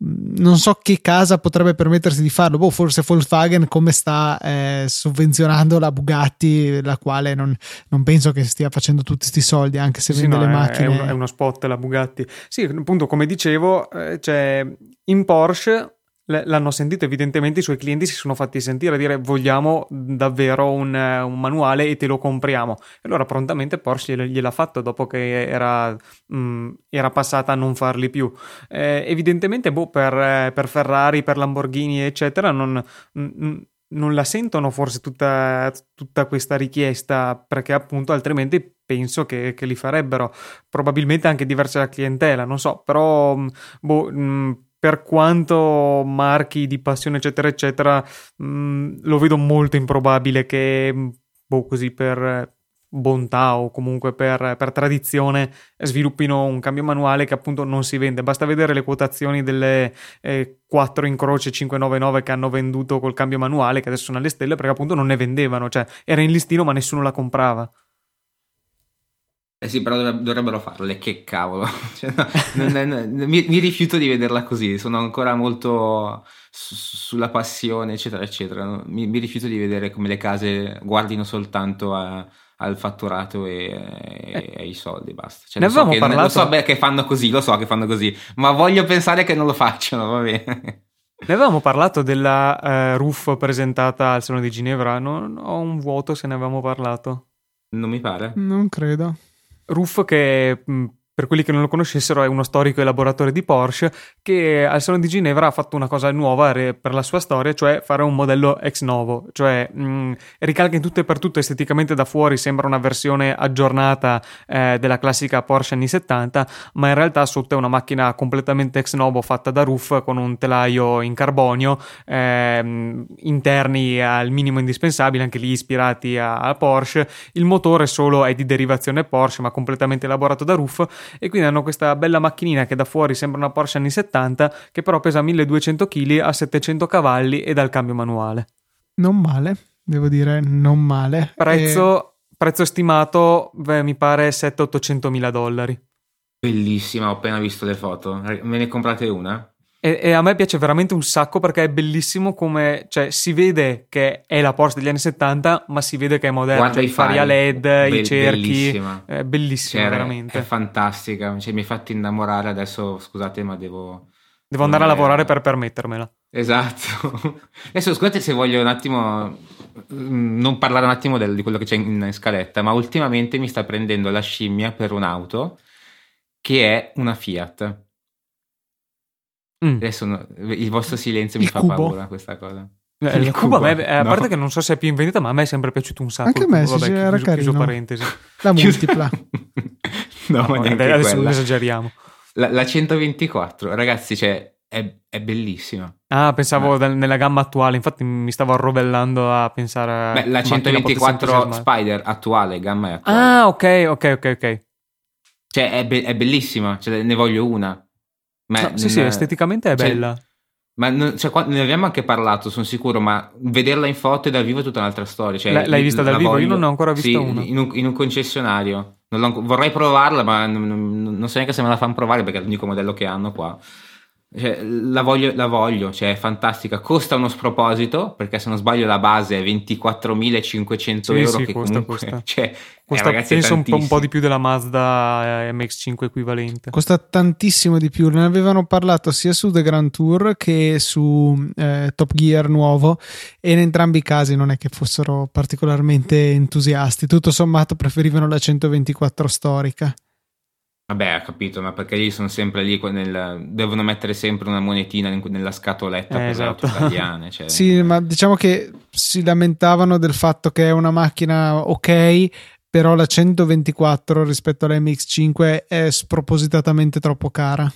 non so che casa potrebbe permettersi di farlo. Boh, forse Volkswagen come sta eh, sovvenzionando la Bugatti, la quale non, non, penso che stia facendo tutti questi soldi, anche se sì, vende no, le è, macchine. È, un, è, uno spot la Bugatti. Sì, appunto, come dicevo, eh, cioè, in Porsche l'hanno sentito evidentemente i suoi clienti si sono fatti sentire dire vogliamo davvero un, un manuale e te lo compriamo. E allora prontamente Porsche gliel'ha fatto dopo che era, mh, mm, era passata a non farli più. Eh, evidentemente boh, per, per, Ferrari, per Lamborghini eccetera non, mh, non la sentono forse tutta, tutta, questa richiesta perché appunto altrimenti penso che, che li farebbero. Probabilmente anche diversa la clientela non so però boh, mh, per quanto marchi di passione, eccetera, eccetera, mh, mm, lo vedo molto improbabile che, mm, boh, così per bontà o comunque per, per, tradizione sviluppino un cambio manuale che appunto non si vende. Basta vedere le quotazioni delle eh, 4 incroci 599 che hanno venduto col cambio manuale, che adesso sono alle stelle, perché appunto non ne vendevano, cioè era in listino ma nessuno la comprava. Eh sì, però dovrebbero farle, che cavolo. [LAUGHS] Cioè, no, non, non, mi, mi, rifiuto di vederla così, sono ancora molto su, sulla passione, eccetera, eccetera. No? Mi, mi, rifiuto di vedere come le case guardino soltanto a, al fatturato e, e, e, ai soldi, basta. Cioè, ne lo, so che, parlato... lo so beh, che fanno così, lo so che fanno così, ma voglio pensare che non lo facciano, va bene. Ne avevamo parlato della uh, RUF presentata al Salone di Ginevra, non, ho un vuoto se ne avevamo parlato. Non mi pare. Non credo. Ruff che per quelli che non lo conoscessero, è uno storico elaboratore di Porsche che al Salone di Ginevra ha fatto una cosa nuova per la sua storia, cioè fare un modello ex novo, cioè mh, ricalca in tutto e per tutto esteticamente da fuori, sembra una versione aggiornata eh, della classica Porsche anni 70, ma in realtà sotto è una macchina completamente ex novo fatta da Roof con un telaio in carbonio, eh, interni al minimo indispensabile, anche lì ispirati a, a Porsche. Il motore solo è di derivazione Porsche, ma completamente elaborato da Roof e quindi hanno questa bella macchinina che da fuori sembra una Porsche anni 70 che però pesa 1200 kg, ha 700 cavalli ed ha il cambio manuale. Non male, devo dire, non male. Prezzo, e... prezzo stimato beh, mi pare 700-800 mila dollari. Bellissima, ho appena visto le foto. Me ne comprate una? E, e, a me piace veramente un sacco perché è bellissimo come, cioè, si vede che è la Porsche degli anni 70, ma si vede che è moderna. Guarda cioè, i fari a LED, Be- i cerchi. Bellissima. È bellissima, cioè, veramente. È fantastica. Cioè, mi hai fatto innamorare adesso, scusate, ma devo. Devo andare a lavorare per permettermela. Esatto. [LAUGHS] Adesso scusate se voglio un attimo mm, non parlare un attimo del, di quello che c'è in scaletta, ma ultimamente mi sta prendendo la scimmia per un'auto che è una Fiat. Mm. Adesso no, il vostro silenzio il mi cubo. fa paura questa cosa. Eh, il, il cubo, a, me, eh, a parte che non so se è più in vendita, ma a me è sempre piaciuto un sacco. Anche a me, Vabbè, sì, era chiuso, carino. parentesi. [LAUGHS] La multipla. no, [LAUGHS] no, ma neanche adesso quella. esageriamo. La, la 124, ragazzi, cioè, è, è, bellissima. Ah, pensavo da, nella gamma attuale, infatti mi stavo arrovellando a pensare a... Beh, la 124 Spider attuale, gamma è attuale. Ah, ok, ok, ok, ok. Cioè, è, be- è bellissima, cioè, ne voglio una. Ma no, sì, sì, esteticamente è cioè, bella. Ma non, cioè, ne abbiamo anche parlato, sono sicuro, ma vederla in foto e dal vivo è tutta un'altra storia. Cioè, l'hai vista dal vivo? Voglio... Io non ne ho ancora vista sì, una. In un, in un concessionario. vorrei provarla, ma non, non, non, so neanche se me la fanno provare perché è l'unico modello che hanno qua. Cioè, la, voglio, la voglio, cioè è fantastica. Costa uno sproposito perché se non sbaglio la base è 24.500 sì, euro. Sì, che costa, comunque, costa. Cioè, costa eh, penso un po', un po', di più della Mazda eh, MX5 equivalente. Costa tantissimo di più. Ne avevano parlato sia su The Grand Tour che su eh, Top Gear nuovo, e in entrambi i casi non è che fossero particolarmente entusiasti. Tutto sommato preferivano la 124 storica. Vabbè, ho capito, ma perché lì sono sempre lì, nel, devono mettere sempre una monetina nella scatoletta eh, per esatto. le auto italiane. [LAUGHS] Cioè... sì, ma diciamo che si lamentavano del fatto che è una macchina ok, però la 124 rispetto alla MX5 è spropositatamente troppo cara.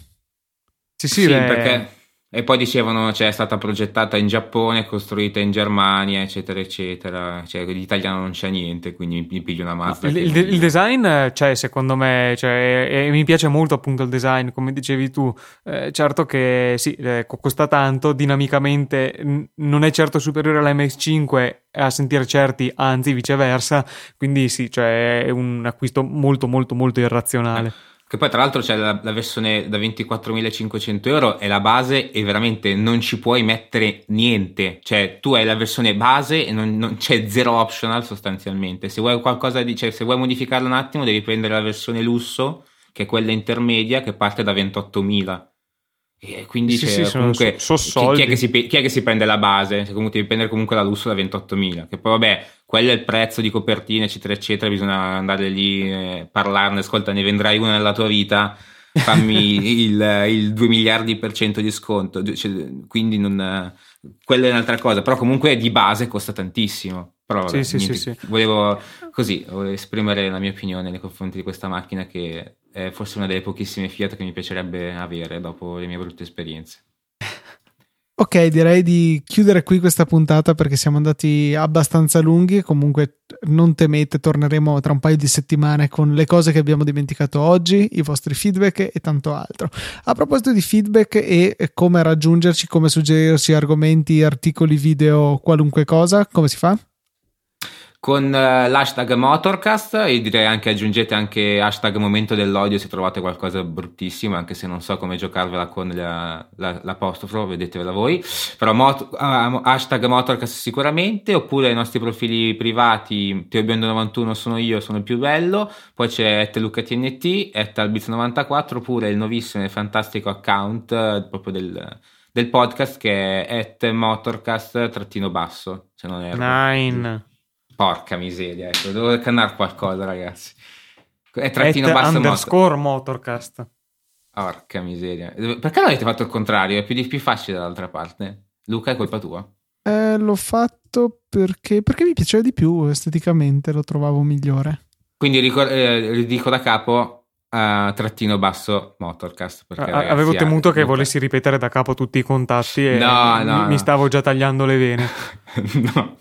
Sì, sì, sì perché E poi dicevano cioè, è stata progettata in Giappone, costruita in Germania, eccetera, eccetera. Cioè, l'italiano non c'è niente, quindi mi piglio una Mazda. No, il, il, design c'è, cioè, secondo me, cioè, e, mi piace molto appunto il design, come dicevi tu. Eh, certo che sì, eh, costa tanto, dinamicamente n- non è certo superiore all'MX5 a sentire certi, anzi viceversa. Quindi sì, cioè, è un acquisto molto, molto, molto irrazionale. Eh. Che poi tra l'altro c'è la, la versione da 24.500 euro, è la base e veramente non ci puoi mettere niente. Cioè tu hai la versione base e non, non c'è zero optional sostanzialmente. Se vuoi qualcosa di, cioè, se vuoi modificarlo un attimo devi prendere la versione lusso, che è quella intermedia, che parte da 28.000. E quindi sì, sì, comunque so, so chi, chi, è si, chi, è che si, prende la base? Cioè, comunque devi prendere comunque la lusso da 28.000. Che poi vabbè, quello è il prezzo di copertina, eccetera, eccetera. Bisogna andare lì, eh, parlarne. Ascolta, ne vendrai una nella tua vita. Fammi [LAUGHS] il, il 2 miliardi per cento di sconto. Cioè, quindi non, quella è un'altra cosa. Però comunque di base costa tantissimo. Però vabbè, sì, niente, volevo così volevo esprimere la mia opinione nei confronti di questa macchina che è forse una delle pochissime Fiat che mi piacerebbe avere dopo le mie brutte esperienze. Ok, direi di chiudere qui questa puntata perché siamo andati abbastanza lunghi. Comunque, non temete, torneremo tra un paio di settimane con le cose che abbiamo dimenticato oggi, i vostri feedback e tanto altro. A proposito di feedback e come raggiungerci, come suggerirci argomenti, articoli, video, qualunque cosa, come si fa? Con uh, l'hashtag Motorcast e direi anche aggiungete anche hashtag momento dell'odio se trovate qualcosa bruttissimo anche se non so come giocarvela con la, la, l'apostrofo vedetevela voi. Però mot- uh, hashtag Motorcast sicuramente oppure i nostri profili privati TeoBiondo91 sono io sono il più bello poi c'è LucaTNT Albiz94 oppure il nuovissimo e fantastico account uh, proprio del del podcast che è at motorcast trattino basso se non erro. Nine Porca miseria, ecco, devo cannare qualcosa, ragazzi. È trattino At basso underscore motor. motorcast. Porca miseria. Perché non avete fatto il contrario? È più, più facile dall'altra parte. Luca, è colpa tua? Eh, l'ho fatto perché, perché mi piaceva di più esteticamente, lo trovavo migliore. Quindi ricor- eh, ridico da capo Uh, trattino basso motorcast perché, ragazzi, avevo temuto che Luca... volessi ripetere da capo tutti i contatti e no, no, mi, no. mi stavo già tagliando le vene [LAUGHS] no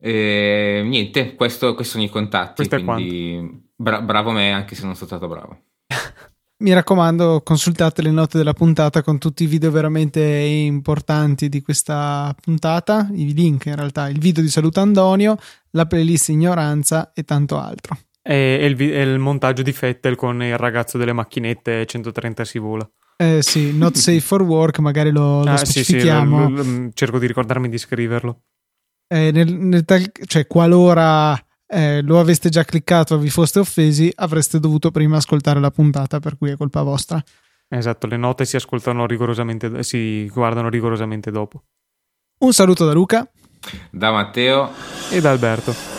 e, niente, questo, questi sono i contatti. Questo quindi bra- bravo me, anche se non sono stato bravo. [LAUGHS] Mi raccomando, consultate le note della puntata con tutti i video veramente importanti di questa puntata, i link in realtà, il video di Saluto Andonio, la playlist Ignoranza e tanto altro. E, il, e il montaggio di Fettel con il ragazzo delle macchinette 130 si vola. Eh sì, not [LAUGHS] safe for work, magari lo, lo ah, specifichiamo. Sì, sì, lo, lo, cerco di ricordarmi di scriverlo eh, nel, nel tal, cioè qualora eh, lo aveste già cliccato e vi foste offesi, avreste dovuto prima ascoltare la puntata, per cui è colpa vostra. Esatto, le note si ascoltano rigorosamente, si guardano rigorosamente dopo. Un saluto da Luca, da Matteo e da Alberto.